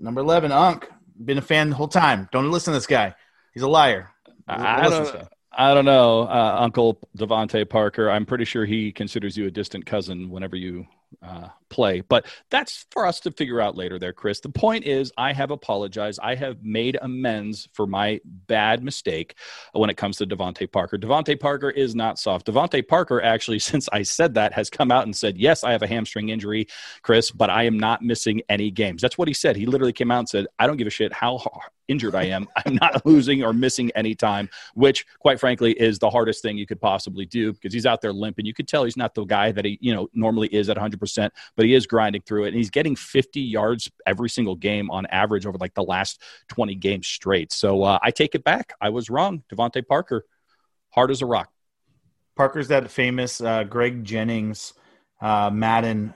number eleven, Unk. Been a fan the whole time. Don't listen to this guy. He's a liar. I don't. I don't know, uh, Uncle DeVante Parker. I'm pretty sure he considers you a distant cousin whenever you uh, play, but that's for us to figure out later, there, Chris. The point is, I have apologized. I have made amends for my bad mistake when it comes to DeVante Parker. DeVante Parker is not soft. DeVante Parker, actually, since I said that, has come out and said, "Yes, I have a hamstring injury, Chris, but I am not missing any games." That's what he said. He literally came out and said, "I don't give a shit how injured I am. I'm not losing or missing any time." Which, quite frankly, is the hardest thing you could possibly do because he's out there limping. You could tell he's not the guy that he, you know, normally is at 100 percent but he is grinding through it and he's getting 50 yards every single game on average over like the last 20 games straight. So uh, I take it back. I was wrong. DeVante Parker, hard as a rock. Parker's that famous uh, Greg Jennings uh, Madden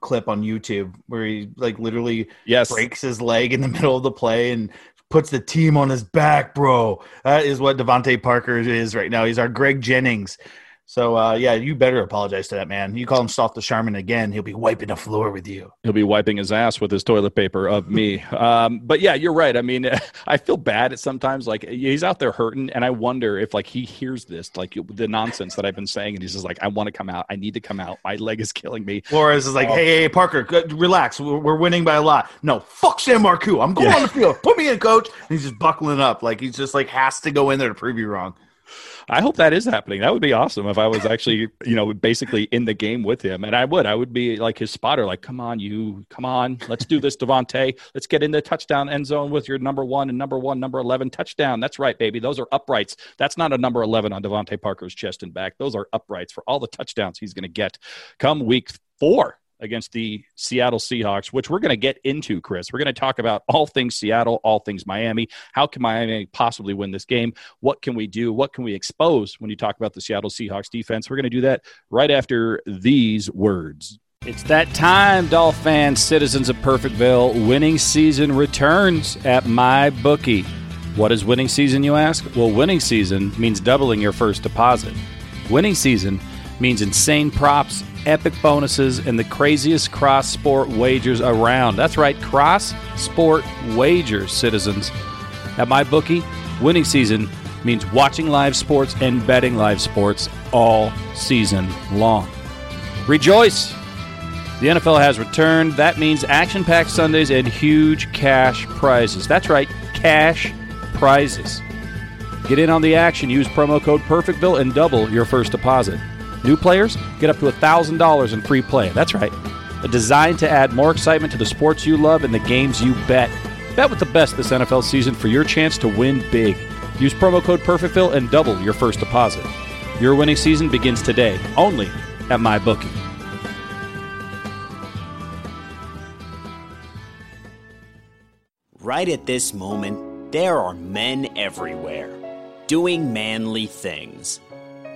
clip on YouTube where he like literally Yes. breaks his leg in the middle of the play and puts the team on his back, bro. That is what DeVante Parker is right now. He's our Greg Jennings. So uh, yeah, you better apologize to that man. You call him Soft the Charmin again, he'll be wiping the floor with you. He'll be wiping his ass with his toilet paper of me. Um, but yeah, you're right. I mean, I feel bad at sometimes. Like he's out there hurting, and I wonder if like he hears this, like the nonsense that I've been saying, and he's just like, "I want to come out. I need to come out. My leg is killing me." Flores is like, hey, hey, hey, Parker, relax. We're, we're winning by a lot. No, fuck Sam Marcoux. I'm going Yeah. on the field. Put me in, coach. And he's just buckling up. Like he's just like has to go in there to prove you wrong. I hope that is happening. That would be awesome if I was actually, you know, basically in the game with him. And I would. I would be like his spotter, like, come on, you, come on, let's do this, DeVante. Let's get in the touchdown end zone with your number one and number one, number 11 touchdown. That's right, baby. Those are uprights. That's not a number 11 on DeVante Parker's chest and back. Those are uprights for all the touchdowns he's going to get come week four against the Seattle Seahawks, which we're going to get into, Chris. We're going to talk about all things Seattle, all things Miami. How can Miami possibly win this game? What can we do? What can we expose when you talk about the Seattle Seahawks defense? We're going to do that right after these words. It's that time, Dolphin fans, citizens of Perfectville. Winning season returns at MyBookie. What is winning season, you ask? Well, winning season means doubling your first deposit. Winning season means insane props, epic bonuses, and the craziest cross sport wagers around. That's right, cross sport wagers, citizens. At MyBookie, winning season means watching live sports and betting live sports all season long. Rejoice! The NFL has returned. That means action packed Sundays and huge cash prizes. That's right, cash prizes. Get in on the action. Use promo code PerfectVille and double your first deposit. New players get up to $1,000 in free play. That's right. Designed to add more excitement to the sports you love and the games you bet. Bet with the best this NFL season for your chance to win big. Use promo code PerfectVille and double your first deposit. Your winning season begins today, only at MyBookie. Right at this moment, there are men everywhere doing manly things.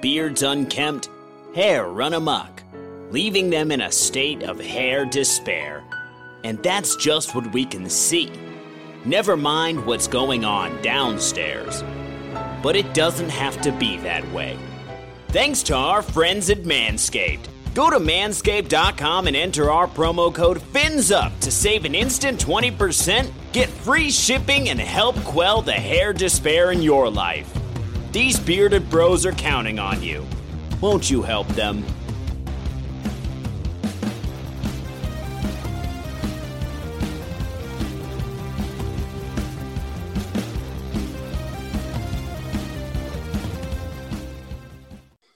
Beards unkempt, hair run amok, leaving them in a state of hair despair. And that's just what we can see. Never mind what's going on downstairs. But it doesn't have to be that way. Thanks to our friends at Manscaped. Go to manscaped.com and enter our promo code FINSUP to save an instant 20%, get free shipping, and help quell the hair despair in your life. These bearded bros are counting on you. Won't you help them?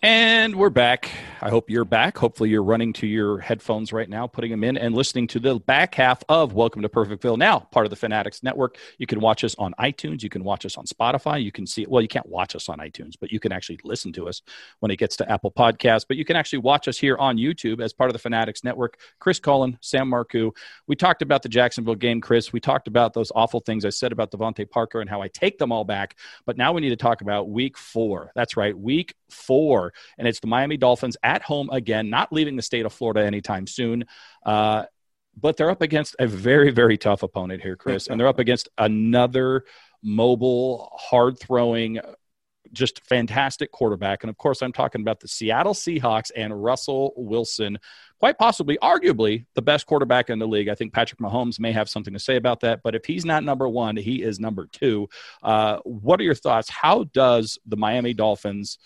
And we're back. I hope you're back. Hopefully, you're running to your headphones right now, putting them in, and listening to the back half of Welcome to Perfectville. Now, part of the Fanatics Network. You can watch us on iTunes. You can watch us on Spotify. You can see, well, you can't watch us on iTunes, but you can actually listen to us when it gets to Apple Podcasts. But you can actually watch us here on YouTube as part of the Fanatics Network. Chris Cullen, Sam Marcoux. We talked about the Jacksonville game, Chris. We talked about those awful things I said about DeVante Parker and how I take them all back. But now we need to talk about week four. That's right, week four. And it's the Miami Dolphins at home again, not leaving the state of Florida anytime soon. Uh, but they're up against a very, very tough opponent here, Chris. and they're up against another mobile, hard throwing, just fantastic quarterback. And of course, I'm talking about the Seattle Seahawks and Russell Wilson, quite possibly, arguably, the best quarterback in the league. I think Patrick Mahomes may have something to say about that. But if he's not number one, he is number two. Uh, what are your thoughts? How does the Miami Dolphins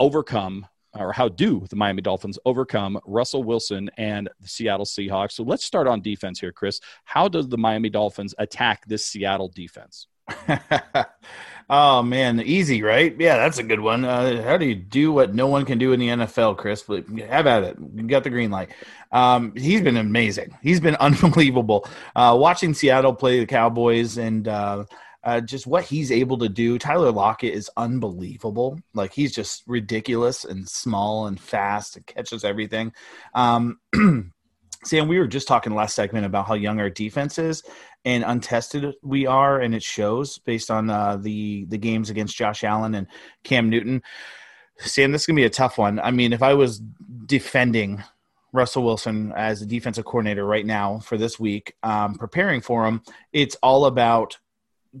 overcome or how do the Miami Dolphins overcome Russell Wilson and the Seattle Seahawks? So let's start on defense here, Chris. How does the Miami Dolphins attack this Seattle defense? oh man, easy, right? Yeah, that's a good one. Uh, how do you do what no one can do in the NFL, Chris? Have at it. You got the green light. Um, he's been amazing. He's been unbelievable. Uh, watching Seattle play the Cowboys and uh, uh, just what he's able to do. Tyler Lockett is unbelievable. Like he's just ridiculous and small and fast and catches everything. Um, Sam, we were just talking last segment about how young our defense is and untested we are, and it shows based on uh, the the games against Josh Allen and Cam Newton. Sam, this is gonna be a tough one. I mean, if I was defending Russell Wilson as a defensive coordinator right now for this week, um, preparing for him, it's all about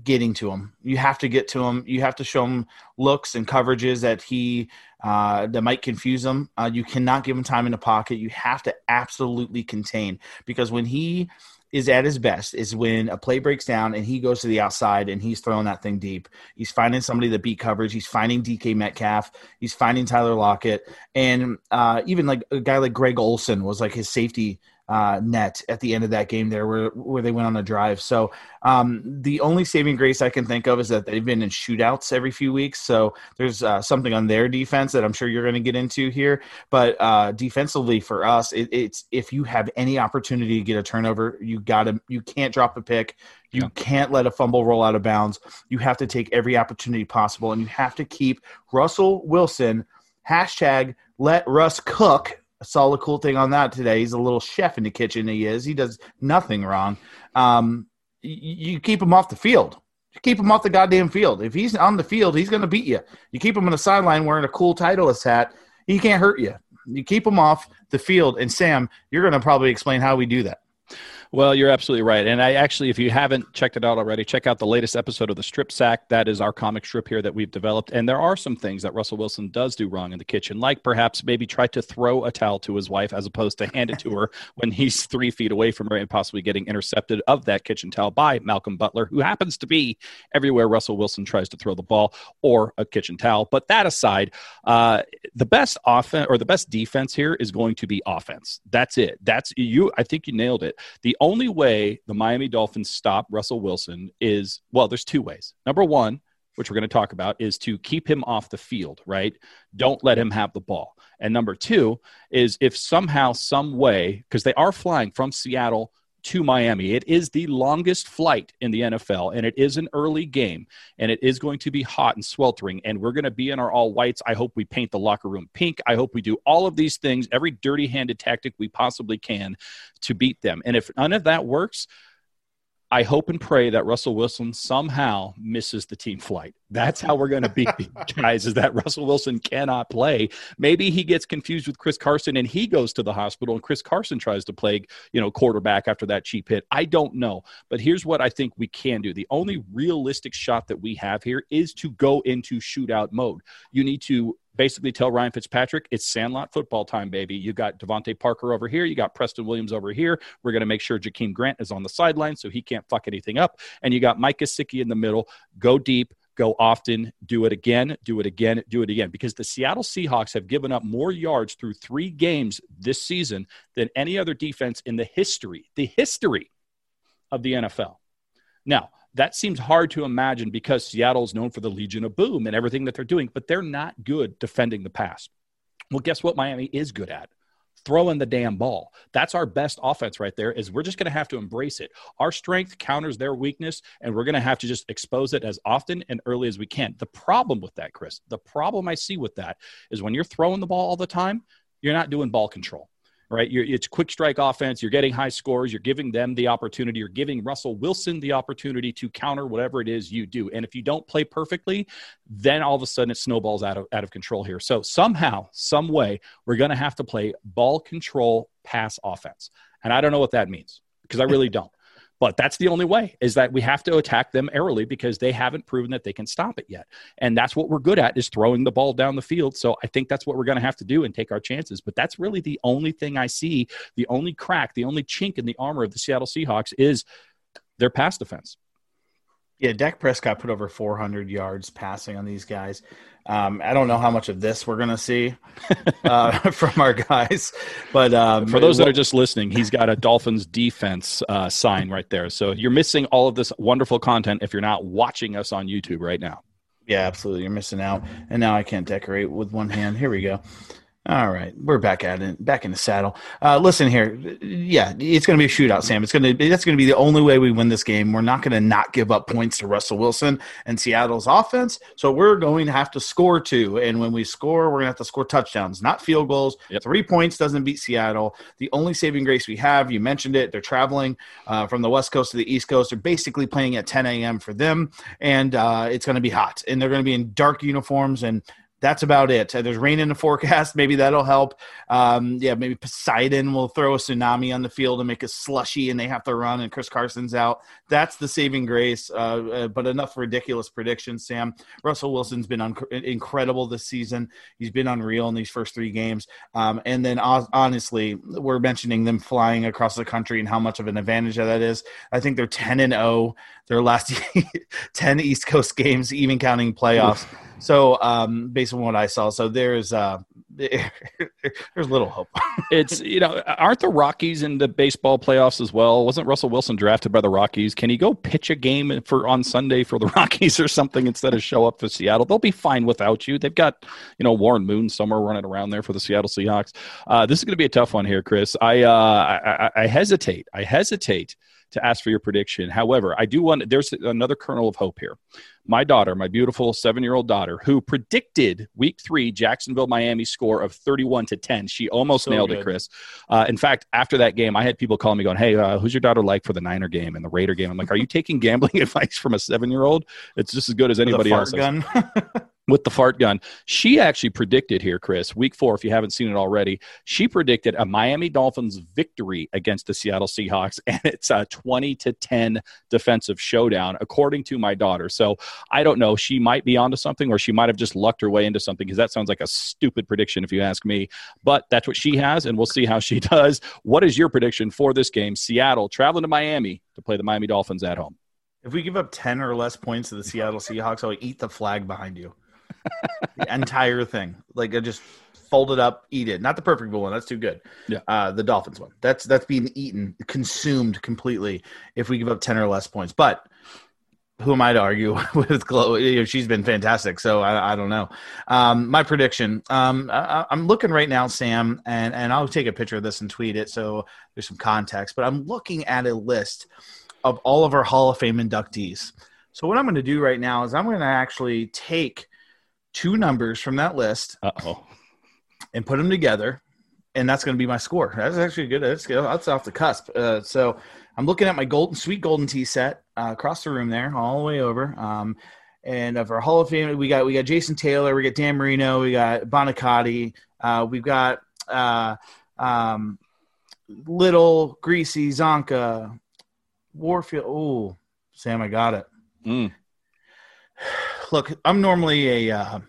getting to him. You have to get to him. You have to show him looks and coverages that he uh, that might confuse him. Uh, you cannot give him time in the pocket. You have to absolutely contain because when he is at his best is when a play breaks down and he goes to the outside and he's throwing that thing deep. He's finding somebody that beat coverage. He's finding DK Metcalf. He's finding Tyler Lockett. And uh, even like a guy like Greg Olsen was like his safety uh, net at the end of that game there where, where they went on a drive. So um, the only saving grace I can think of is that they've been in shootouts every few weeks. So there's uh, something on their defense that I'm sure you're going to get into here. But uh, defensively for us, it, it's if you have any opportunity to get a turnover, you got to you can't drop a pick. You yeah. can't let a fumble roll out of bounds. You have to take every opportunity possible, and you have to keep Russell Wilson hashtag let Russ cook saw the cool thing on that today. He's a little chef in the kitchen. He is. He does nothing wrong. Um, you, you keep him off the field. You keep him off the goddamn field. If he's on the field, he's going to beat you. You keep him on the sideline wearing a cool Titleist hat. He can't hurt you. You keep him off the field. And Sam, you're going to probably explain how we do that. Well, you're absolutely right. And I actually, if you haven't checked it out already, check out the latest episode of the Strip Sack. That is our comic strip here that we've developed. And there are some things that Russell Wilson does do wrong in the kitchen, like perhaps maybe try to throw a towel to his wife as opposed to hand it to her when he's three feet away from her and possibly getting intercepted of that kitchen towel by Malcolm Butler, who happens to be everywhere Russell Wilson tries to throw the ball or a kitchen towel. But that aside, uh, the best offense or the best defense here is going to be offense. That's it. That's you. I think you nailed it. The only way the Miami Dolphins stop Russell Wilson is well, there's two ways. Number one, which we're going to talk about, is to keep him off the field, right? Don't let him have the ball. And number two is if somehow, some way, because they are flying from Seattle to Miami. It is the longest flight in the NFL, and it is an early game, and it is going to be hot and sweltering. And we're going to be in our all whites. I hope we paint the locker room pink. I hope we do all of these things, every dirty handed tactic we possibly can to beat them. And if none of that works, I hope and pray that Russell Wilson somehow misses the team flight. That's how we're going to beat these guys is that Russell Wilson cannot play. Maybe he gets confused with Chris Carson and he goes to the hospital and Chris Carson tries to play, you know, quarterback after that cheap hit. I don't know. But here's what I think we can do. The only realistic shot that we have here is to go into shootout mode. You need to basically tell Ryan Fitzpatrick it's Sandlot football time, baby. You got DeVante Parker over here, you got Preston Williams over here. We're going to make sure Jakeem Grant is on the sideline so he can't fuck anything up, and you got Mike Gesicki in the middle. Go deep. Go often, do it again, do it again, do it again. Because the Seattle Seahawks have given up more yards through three games this season than any other defense in the history, the history of the NFL. Now, that seems hard to imagine because Seattle is known for the Legion of Boom and everything that they're doing, but they're not good defending the pass. Well, guess what Miami is good at? Throwing the damn ball. That's our best offense right there. Is we're just going to have to embrace it. Our strength counters their weakness, and we're going to have to just expose it as often and early as we can. The problem with that, Chris, the problem I see with that is when you're throwing the ball all the time, you're not doing ball control right? You're, it's quick strike offense. You're getting high scores. You're giving them the opportunity. You're giving Russell Wilson the opportunity to counter whatever it is you do. And if you don't play perfectly, then all of a sudden it snowballs out of, out of control here. So somehow, some way, we're going to have to play ball control pass offense. And I don't know what that means because I really don't. But that's the only way is that we have to attack them early because they haven't proven that they can stop it yet. And that's what we're good at is throwing the ball down the field. So I think that's what we're going to have to do and take our chances. But that's really the only thing I see, the only crack, the only chink in the armor of the Seattle Seahawks is their pass defense. Yeah, Dak Prescott put over 400 yards passing on these guys. Um, I don't know how much of this we're going to see uh, from our guys, but um, for those that are just listening, he's got a Dolphins defense uh, sign right there. So you're missing all of this wonderful content if you're not watching us on YouTube right now. Yeah, absolutely. You're missing out. And now I can't decorate with one hand. Here we go. All right, we're back at it, back in the saddle. Uh, listen here, yeah, it's going to be a shootout, Sam. It's going to that's going to be the only way we win this game. We're not going to not give up points to Russell Wilson and Seattle's offense, so we're going to have to score two. And when we score, we're going to have to score touchdowns, not field goals. Yep. Three points doesn't beat Seattle. The only saving grace we have, you mentioned it, they're traveling uh, from the West Coast to the East Coast. They're basically playing at 10 a.m. for them, and uh, it's going to be hot, and they're going to be in dark uniforms and that's about it. There's rain in the forecast. Maybe that'll help. Um, yeah, maybe Poseidon will throw a tsunami on the field and make it slushy, and they have to run, and Chris Carson's out. That's the saving grace. Uh, uh, but enough ridiculous predictions, Sam. Russell Wilson's been un- incredible this season. He's been unreal in these first three games. Um, and then, honestly, we're mentioning them flying across the country and how much of an advantage that is. I think they're 10 and 0 their last 10 East Coast games, even counting playoffs. So, um, based on what I saw, so there's uh, there's little hope. it's you know, aren't the Rockies in the baseball playoffs as well? Wasn't Russell Wilson drafted by the Rockies? Can he go pitch a game for on Sunday for the Rockies or something instead of show up for Seattle? They'll be fine without you. They've got you know Warren Moon somewhere running around there for the Seattle Seahawks. Uh, this is going to be a tough one here, Chris. I, uh, I, I hesitate. I hesitate to ask for your prediction. However, I do want there's another kernel of hope here. My daughter, my beautiful seven year old daughter, who predicted week three Jacksonville Miami score of 31 to 10. She almost so nailed good. it, Chris. Uh, in fact, after that game, I had people calling me going, Hey, uh, who's your daughter like for the Niner game and the Raider game? I'm like, Are you taking gambling advice from a seven year old? It's just as good as anybody else. Gun. with the fart gun. She actually predicted here, Chris, week four, if you haven't seen it already, she predicted a Miami Dolphins victory against the Seattle Seahawks, and it's a 20 to 10 defensive showdown, according to my daughter. So I don't know. She might be onto something, or she might have just lucked her way into something because that sounds like a stupid prediction if you ask me. But that's what she has, and we'll see how she does. What is your prediction for this game? Seattle traveling to Miami to play the Miami Dolphins at home. If we give up 10 or less points to the Seattle Seahawks, I'll eat the flag behind you the entire thing. Like I just fold it up, eat it. Not the perfect one. That's too good. Yeah. Uh, the Dolphins one. That's that's being eaten, consumed completely. If we give up ten or less points, but who am I to argue with Chloe? She's been fantastic, so I, I don't know. Um, my prediction. Um, I, am looking right now, Sam, and and I'll take a picture of this and tweet it so there's some context. But I'm looking at a list of all of our Hall of Fame inductees. So what I'm going to do right now is I'm going to actually take two numbers from that list oh and put them together and that's going to be my score. That's actually good. That's, that's off the cusp. Uh, so i'm looking at my golden sweet golden tea set uh, across the room there all the way over. Um, and of our hall of fame we got we got jason taylor we got dan marino we got Buoniconti, uh, we've got uh, um, little greasy Csonka warfield. Oh sam i got it. Mm look, I'm normally a, uh,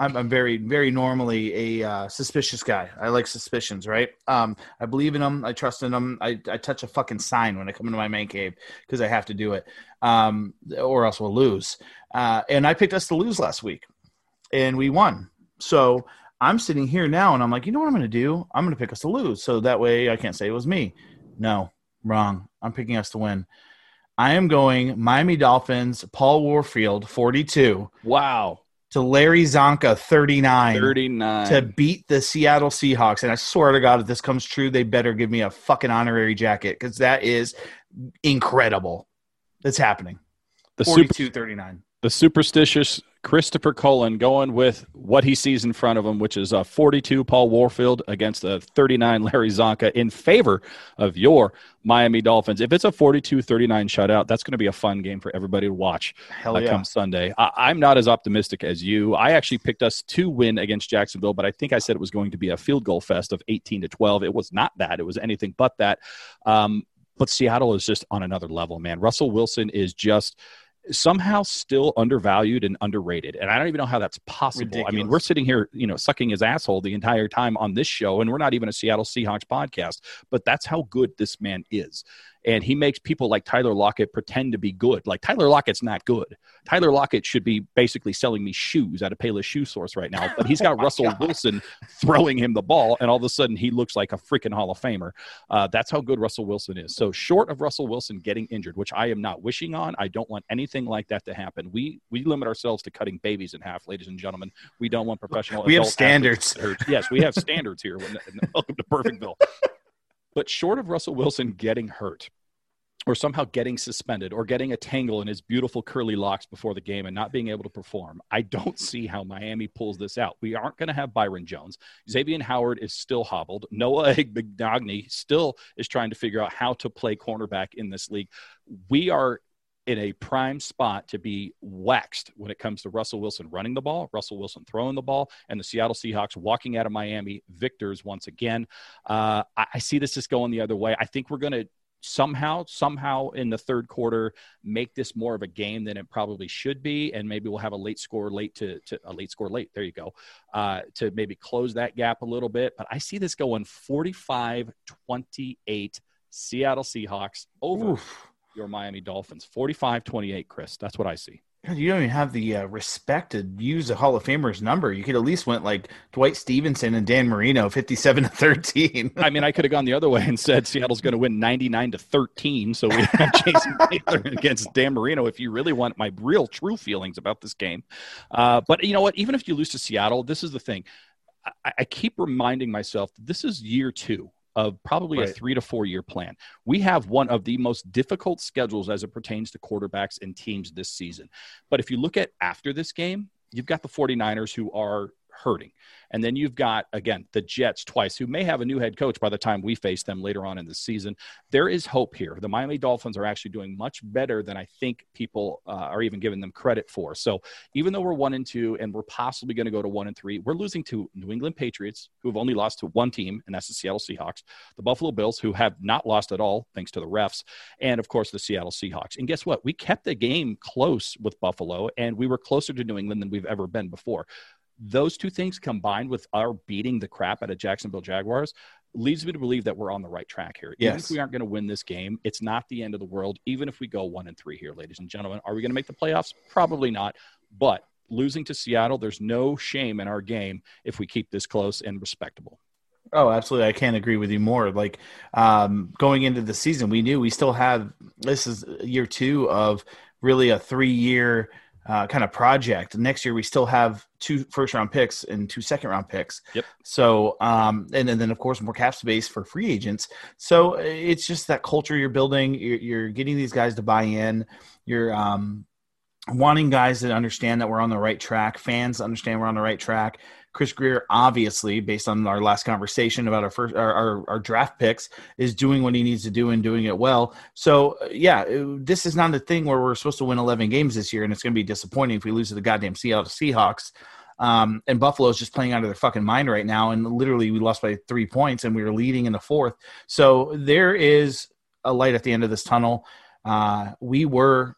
I'm, I'm very, very normally a uh, suspicious guy. I like suspicions, right? Um, I believe in them. I trust in them. I, I touch a fucking sign when I come into my man cave because I have to do it, um, or else we'll lose. Uh, and I picked us to lose last week, and we won. So I'm sitting here now, and I'm like, you know what I'm going to do? I'm going to pick us to lose, so that way I can't say it was me. No, wrong. I'm picking us to win. I am going Miami Dolphins, Paul Warfield, 42. Wow. To Larry Csonka, 39. 39. To beat the Seattle Seahawks. And I swear to God, if this comes true, they better give me a fucking honorary jacket because that is incredible. It's happening. The 42 super, 39. The superstitious Christopher Cullen going with what he sees in front of him, which is a 42 Paul Warfield against a 39 Larry Csonka in favor of your Miami Dolphins. If it's a 42 39 shutout, that's going to be a fun game for everybody to watch Hell uh, yeah. come Sunday. I- am not as optimistic as you. I actually picked us to win against Jacksonville, but I think I said it was going to be a field goal fest of 18 to 12. It was not that, it was anything but that. Um, but Seattle is just on another level, man. Russell Wilson is just somehow still undervalued and underrated. And I don't even know how that's possible. Ridiculous. I mean, we're sitting here, you know, sucking his asshole the entire time on this show, and we're not even a Seattle Seahawks podcast, but that's how good this man is and he makes people like Tyler Lockett pretend to be good. Like Tyler Lockett's not good. Tyler Lockett should be basically selling me shoes at a Payless Shoe Source right now, but he's got oh Russell God. Wilson throwing him the ball, and all of a sudden he looks like a freaking Hall of Famer. Uh, that's how good Russell Wilson is. So short of Russell Wilson getting injured, which I am not wishing on, I don't want anything like that to happen. We we limit ourselves to cutting babies in half, ladies and gentlemen. We don't want professional. We have standards. Yes, we have standards here. Welcome to Perfectville. But short of Russell Wilson getting hurt, or somehow getting suspended or getting a tangle in his beautiful curly locks before the game and not being able to perform. I don't see how Miami pulls this out. We aren't going to have Byron Jones. Xavier Howard is still hobbled. Noah Igbinoghene still is trying to figure out how to play cornerback in this league. We are in a prime spot to be waxed when it comes to Russell Wilson running the ball, Russell Wilson throwing the ball, and the Seattle Seahawks walking out of Miami victors once again. Uh, I, I see this just going the other way. I think we're going to somehow somehow in the third quarter make this more of a game than it probably should be and maybe we'll have a late score late to, to a late score late there you go uh, to maybe close that gap a little bit but i see this going 45 28 seattle seahawks over Oof. Your miami dolphins 45 28 chris that's what i see you don't even have the uh, respect to use a Hall of Famer's number. You could at least went like Dwight Stephenson and Dan Marino, fifty-seven to thirteen. I mean, I could have gone the other way and said Seattle's going to win ninety-nine to thirteen. So we have Jason Taylor against Dan Marino. If you really want my real, true feelings about this game, uh, but you know what? Even if you lose to Seattle, this is the thing. I, I keep reminding myself this is year two of probably right. a three to four year plan. We have one of the most difficult schedules as it pertains to quarterbacks and teams this season. But if you look at after this game, you've got the 49ers who are hurting. And then you've got, again, the Jets twice, who may have a new head coach by the time we face them later on in the season. There is hope here. The Miami Dolphins are actually doing much better than I think people uh, are even giving them credit for. So even though we're one and two and we're possibly going to go to one and three, we're losing to New England Patriots, who have only lost to one team, and that's the Seattle Seahawks, the Buffalo Bills, who have not lost at all, thanks to the refs, and of course the Seattle Seahawks. And guess what? We kept the game close with Buffalo, and we were closer to New England than we've ever been before those two things combined with our beating the crap out of Jacksonville Jaguars leads me to believe that we're on the right track here. Even Yes. if we aren't going to win this game, it's not the end of the world. Even if we go one and three here, ladies and gentlemen, are we going to make the playoffs? Probably not. But losing to Seattle, there's no shame in our game if we keep this close and respectable. Oh, absolutely. I can't agree with you more. Like um, going into the season, we knew we still have this is year two of really a three year uh, kind of project. Next year, we still have two first round picks and two second round picks. Yep. So, um, and, and then of course more cap space for free agents. So it's just that culture you're building. You're, you're getting these guys to buy in. You're um, wanting guys that understand that we're on the right track. Fans understand we're on the right track. Chris Grier, obviously, based on our last conversation about our first our, our, our draft picks, is doing what he needs to do and doing it well. So, uh, yeah, this is not a thing where we're supposed to win 11 games this year, and it's going to be disappointing if we lose to the goddamn Seattle Seahawks. Um, and Buffalo's just playing out of their fucking mind right now. And literally, we lost by three points, and we were leading in the fourth. So there is a light at the end of this tunnel. Uh, we were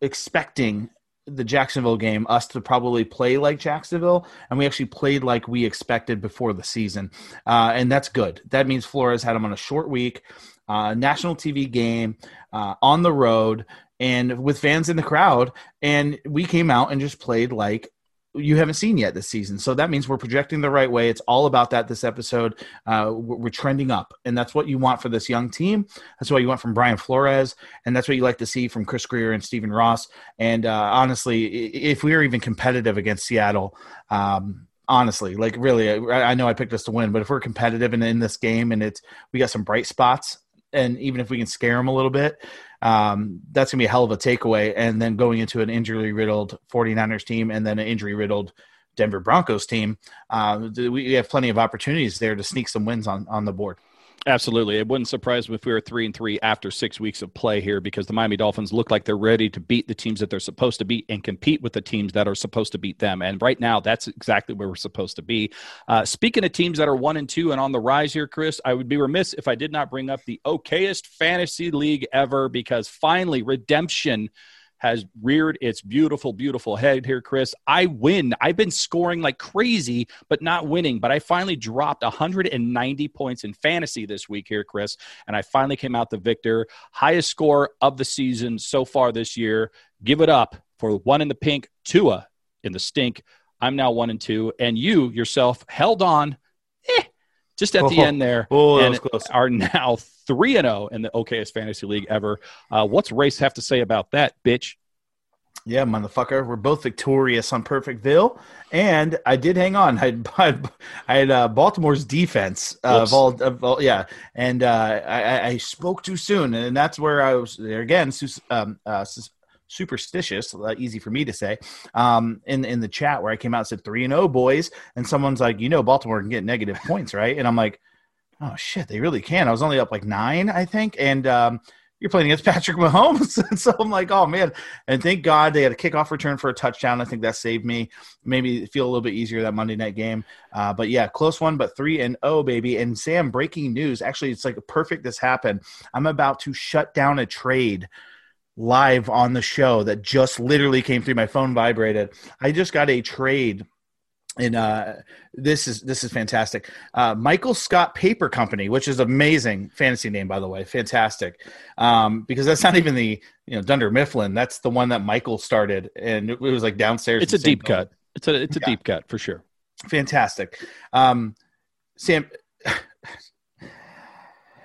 expecting the Jacksonville game us to probably play like Jacksonville, and we actually played like we expected before the season, uh, and that's good. That means Flores had him on a short week, uh, national TV game uh, on the road, and with fans in the crowd, and we came out and just played like you haven't seen yet this season. So that means we're projecting the right way. It's all about that this episode. Uh, we're, trending up, and that's what you want for this young team. That's what you want from Brian Flores, and that's what you like to see from Chris Grier and Stephen Ross. And uh, honestly, if we are even competitive against Seattle, um, honestly, like really, I, I know I picked us to win, but if we're competitive and in this game, and it's we got some bright spots, and even if we can scare them a little bit, um, that's gonna be a hell of a takeaway. And then going into an injury riddled 49ers team, and then an injury riddled Denver Broncos team, uh, we have plenty of opportunities there to sneak some wins on on the board. Absolutely. It wouldn't surprise me if we were three and three after six weeks of play here because the Miami Dolphins look like they're ready to beat the teams that they're supposed to beat and compete with the teams that are supposed to beat them. And right now, that's exactly where we're supposed to be. Uh, speaking of teams that are one and two and on the rise here, Chris, I would be remiss if I did not bring up the okayest fantasy league ever because finally, redemption has reared its beautiful, beautiful head here, Chris. I win. I've been scoring like crazy, but not winning. But I finally dropped 190 points in fantasy this week here, Chris. And I finally came out the victor. Highest score of the season so far this year. Give it up for one in the pink, Tua in the stink. I'm now one and two. And you yourself held on eh, just at the Oh, end there. oh, that and was close. are now 3 and 0 in the OKS fantasy league ever. Uh, what's Race have to say about that, bitch? Yeah, motherfucker. We're both victorious on Perfectville, and I did hang on. I had, I had uh, Baltimore's defense uh, of all, of all, yeah, and uh, I, I- I spoke too soon, and that's where I was there again. Um, uh, superstitious, easy for me to say. Um, in in the chat where I came out and said three and zero boys, and someone's like, you know, Baltimore can get negative points, right? And I'm like, oh shit, they really can. I was only up like nine, I think, and um, you're playing against Patrick Mahomes, and so I'm like, oh man. And thank God they had a kickoff return for a touchdown. I think that saved me. Maybe feel a little bit easier that Monday night game. Uh, but yeah, close one, but three and oh baby. And Sam, breaking news. Actually, it's like perfect. This happened. I'm about to shut down a trade live on the show that just literally came through. My phone vibrated. I just got a trade and uh, this is this is fantastic. Uh, Michael Scott Paper Company, which is amazing fantasy name by the way, fantastic. Um, because that's not even the you know Dunder Mifflin. That's the one that Michael started, and it was like downstairs. It's a deep cut. It's a it's a Yeah. deep cut for sure. Fantastic. Um, Sam,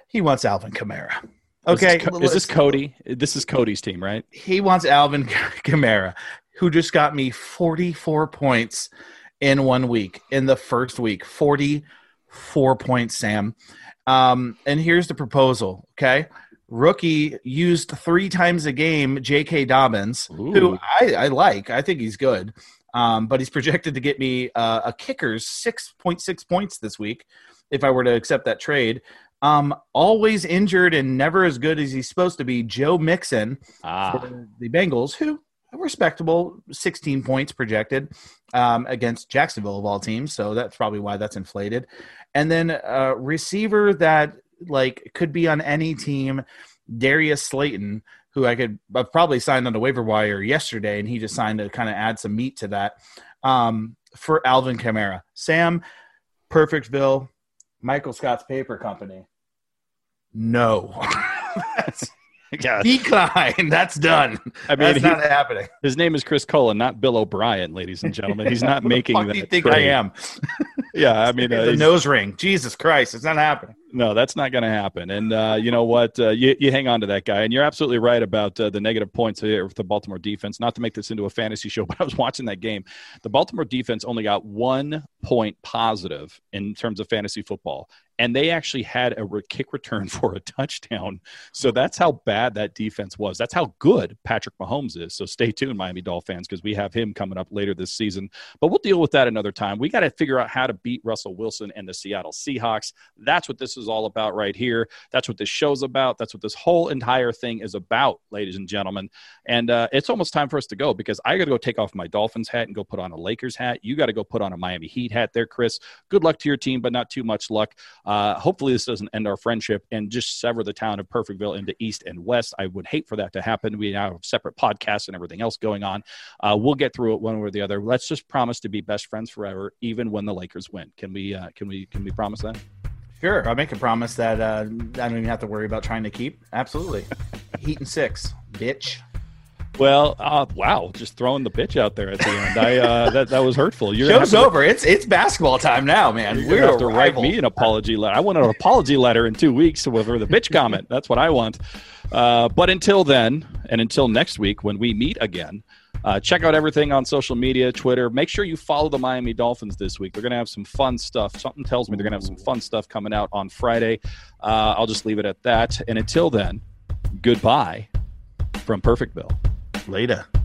he wants Alvin Kamara. Okay, Is this, is this Cody? This is Cody's team, right? he wants Alvin Kamara, who just got me 44 points in one week, in the first week. 44 points, Sam. Um, and here's the proposal, okay? Rookie used three times a game, J.K. Dobbins, who I, I like. I think he's good. Um, but he's projected to get me uh, a kicker's 6.6 points this week if I were to accept that trade. Um, always injured and never as good as he's supposed to be, Joe Mixon Ah, for the Bengals, who respectable 16 points projected um, against Jacksonville of all teams. So that's probably why that's inflated. And then a receiver that like could be on any team, Darius Slayton, who I could I've probably signed on the waiver wire yesterday, and he just signed to kind of add some meat to that. Um, for Alvin Kamara, Sam, Perfectville, Michael Scott's Paper Company. No. That's yeah. decline. That's done. I mean, That's he- not happening. his name is Chris Cullen, not Bill O'Brien, ladies and gentlemen. He's not making fuck that. do you think I am? Yeah, I mean, uh, the nose ring. Jesus Christ, it's not happening. No, that's not going to happen. And uh, you know what? Uh, you, you hang on to that guy. And you're absolutely right about uh, the negative points here with the Baltimore defense. Not to make this into a fantasy show, but I was watching that game. The Baltimore defense only got one point positive in terms of fantasy football. And they actually had a kick return for a touchdown. So that's how bad that defense was. That's how good Patrick Mahomes is. So stay tuned, Miami Dolphins, fans, because we have him coming up later this season. But we'll deal with that another time. We got to figure out how to beat Russell Wilson and the Seattle Seahawks. That's what this is all about right here. That's what this show's about. That's what this whole entire thing is about, ladies and gentlemen. And uh, it's almost time for us to go because I got to go take off my Dolphins hat and go put on a Lakers hat. You got to go put on a Miami Heat hat there, Chris. Good luck to your team, but not too much luck. Uh, hopefully, this doesn't end our friendship and just sever the town of Perfectville into East and West. I would hate for that to happen. We now have separate podcasts and everything else going on. Uh, we'll get through it one way or the other. Let's just promise to be best friends forever, even when the Lakers win. Can we? Uh, can we? Can we promise that? Sure, I'll make a promise that uh, I don't even have to worry about trying to keep. Absolutely. Heat and six, bitch. Well, uh, wow, just throwing the pitch out there at the end. I uh, that that was hurtful. You're Show's gonna over. It's it's basketball time now, man. you're We're gonna have to a write me an apology letter. I want an apology letter in two weeks for the pitch comment. That's what I want. Uh, but until then, and until next week when we meet again, uh, check out everything on social media, Twitter. Make sure you follow the Miami Dolphins this week. They're going to have some fun stuff. Something tells me they're going to have some fun stuff coming out on Friday. Uh, I'll just leave it at that. And until then, goodbye from Perfectville. Later.